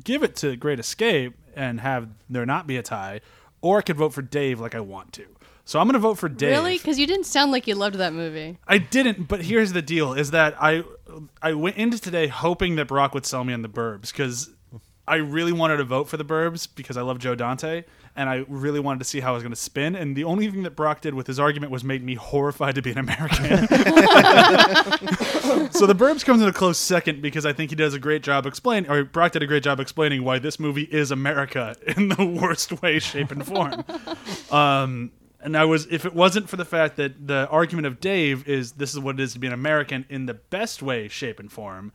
give it to Great Escape and have there not be a tie, or I could vote for Dave like I want to. So I'm going to vote for Dave. Really? Because you didn't sound like you loved that movie. I didn't, but here's the deal: is that I I went into today hoping that Brock would sell me on the Burbs because I really wanted to vote for the Burbs because I love Joe Dante and I really wanted to see how I was going to spin. And the only thing that Brock did with his argument was made me horrified to be an American. <laughs> so the Burbs comes in a close second because I think he does a great job explaining, or Brock did a great job explaining why this movie is America <laughs> in the worst way, shape, and form. Um, and I was, if it wasn't for the fact that the argument of Dave is this is what it is to be an American in the best way, shape, and form,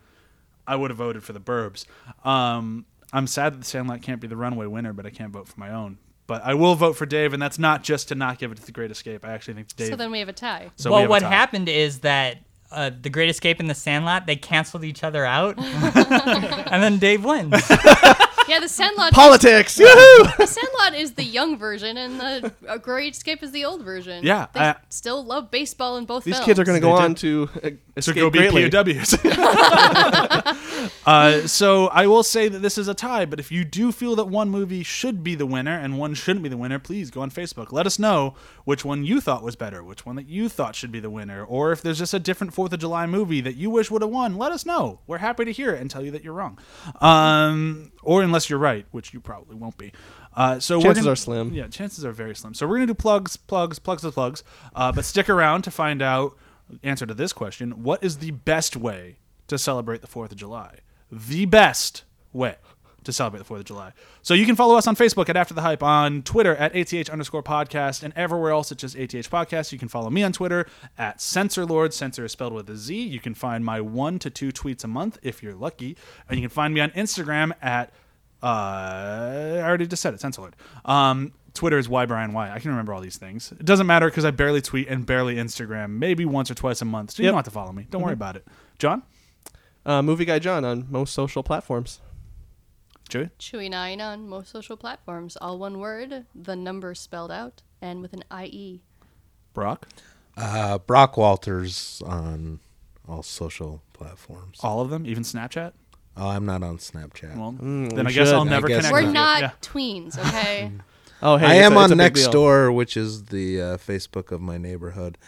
I would have voted for the Burbs. Um, I'm sad that the Sandlot can't be the runaway winner, but I can't vote for my own. But I will vote for Dave, and that's not just to not give it to the Great Escape. I actually think Dave. So then we have a tie. so well, have a what tie. happened is that uh, the Great Escape and the Sandlot they canceled each other out, <laughs> <laughs> and then Dave wins. <laughs> Yeah, the Sandlot. Politics. Woohoo! <laughs> the Sandlot is the young version, and the uh, Great Escape is the old version. Yeah, they I- still love baseball in both. These films. kids are going to go did. on to uh, to escape go be greatly. POWs. <laughs> uh, so I will say that this is a tie, but if you do feel that one movie should be the winner and one shouldn't be the winner, please go on Facebook. Let us know which one you thought was better, which one that you thought should be the winner, or if there's just a different Fourth of July movie that you wish would have won. Let us know. We're happy to hear it and tell you that you're wrong, um, or unless you're right, which you probably won't be. Uh, so Chances gonna- are slim. Yeah, chances are very slim. So we're gonna do plugs, plugs, plugs, to plugs. Uh, but stick around to find out answer to this question: What is the best way to celebrate the Fourth of July? The best way to celebrate the Fourth of July. So you can follow us on Facebook at After the Hype, on Twitter at ATH underscore podcast, and everywhere else it's just ATH podcast. You can follow me on Twitter at Censor Lord. Censor is spelled with a Z. You can find my one to two tweets a month if you're lucky, and you can find me on Instagram at uh, I already just said it, Censor Lord. Um, Twitter is Y Brian Y. I can remember all these things. It doesn't matter because I barely tweet and barely Instagram, maybe once or twice a month. So you Yep. don't have to follow me. Don't worry about it. John, Uh, movie guy John on most social platforms. Joey, Chewy9 on most social platforms. All one word, the number spelled out, and with an E. IE. Brock, Uh, Brock Walters on all social platforms. all of them, even Snapchat. Oh, I'm not on Snapchat. Well, Mm, then we I guess should. I'll I never guess connect. We're with you. not Yeah. tweens, okay? <laughs> Oh, hey, I it's am a- it's on a big deal. Nextdoor, which is the uh, Facebook of my neighborhood,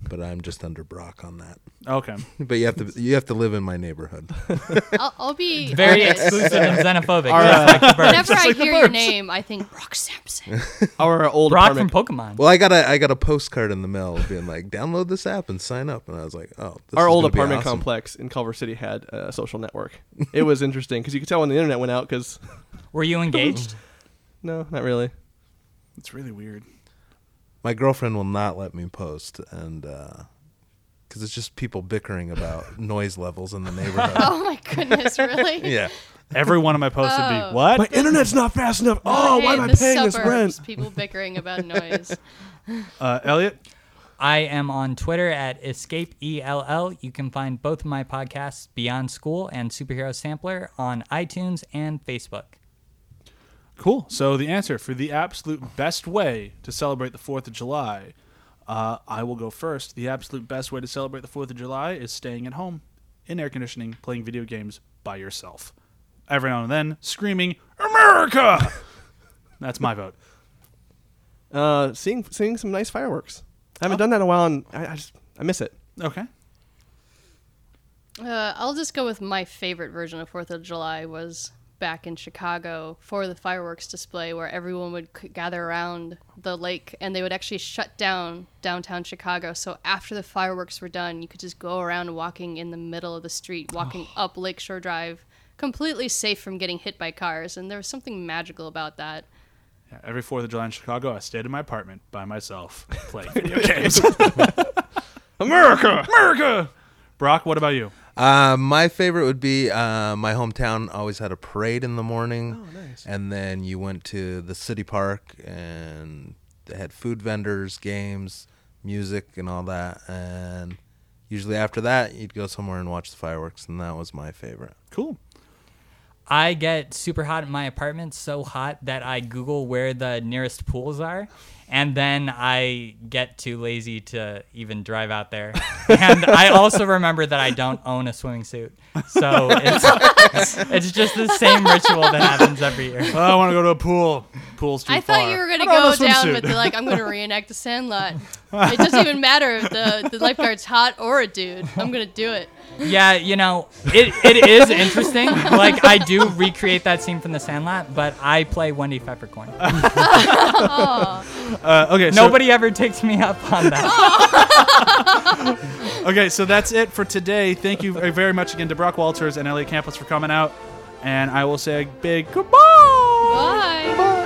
but I'm just under Brock on that. Okay. <laughs> But you have to you have to live in my neighborhood. <laughs> I'll, I'll be Very honest. exclusive and xenophobic, Our, just uh, like the birds. Whenever I like the hear your name, I think Brock Sampson. <laughs> Our old Brock from. Pokemon. well, I got a I got a postcard in the mail being like, download this app and sign up, and I was like, oh, this Our is old gonna be apartment awesome. complex in Culver City had a social network. It was interesting because you could tell when the internet went out. Because Were you engaged? no, not really. It's really weird. My girlfriend will not let me post, and because it's just people bickering about <laughs> noise levels in the <laughs> neighborhood. Oh my goodness, really? <laughs> yeah. Every one of my posts would Oh. be what? My internet's not fast enough. Oh, why am I the paying this suburbs, rent? People bickering about noise. Uh, Elliot, I am on Twitter at EscapeELL. You can find both of my podcasts, Beyond School and Superhero Sampler, on iTunes and Facebook. Cool. So the answer for the absolute best way to celebrate the Fourth of July, uh, I will go first. The absolute best way to celebrate the Fourth of July is staying at home, in air conditioning, playing video games by yourself. Every now and then, screaming "America!" <laughs> That's my vote. Uh, seeing seeing some nice fireworks. I haven't done that in a while, and I, I just I miss it. Okay. Uh, I'll just go with my favorite version of Fourth of July was back in Chicago for the fireworks display, where everyone would gather around the lake, and they would actually shut down downtown Chicago. So after the fireworks were done, you could just go around walking in the middle of the street, walking oh. up Lakeshore Drive, completely safe from getting hit by cars. And there was something magical about that. Yeah, every Fourth of July in Chicago, I stayed in my apartment by myself playing <laughs> video games. America, America. Brock, what about you? Uh, my favorite would be uh, my hometown always had a parade in the morning. Oh, nice. And then you went to the city park and they had food vendors, games, music, and all that. And usually after that, you'd go somewhere and watch the fireworks, and that was my favorite. Cool. I get super hot in my apartment, so hot that I Google where the nearest pools are, and then I get too lazy to even drive out there. And I also remember that I don't own a swimming suit, so it's, <laughs> it's just the same ritual that happens every year. Oh, I want to go to a pool. Pool's too I far. thought you were going to I don't go have a down swimsuit. with the, like, I'm going <laughs> to reenact the Sandlot. It doesn't even matter if the, the lifeguard's hot or a dude. I'm going to do it. Yeah, you know, it, it is interesting. Like I do recreate that scene from The Sandlot, but I play Wendy Peppercorn. <laughs> Uh, okay, so, Nobody ever takes me up on that. <laughs> Okay, so that's it for today. Thank you very much again to Brock Walters and Elliot Campos for coming out, and I will say a big goodbye. Bye.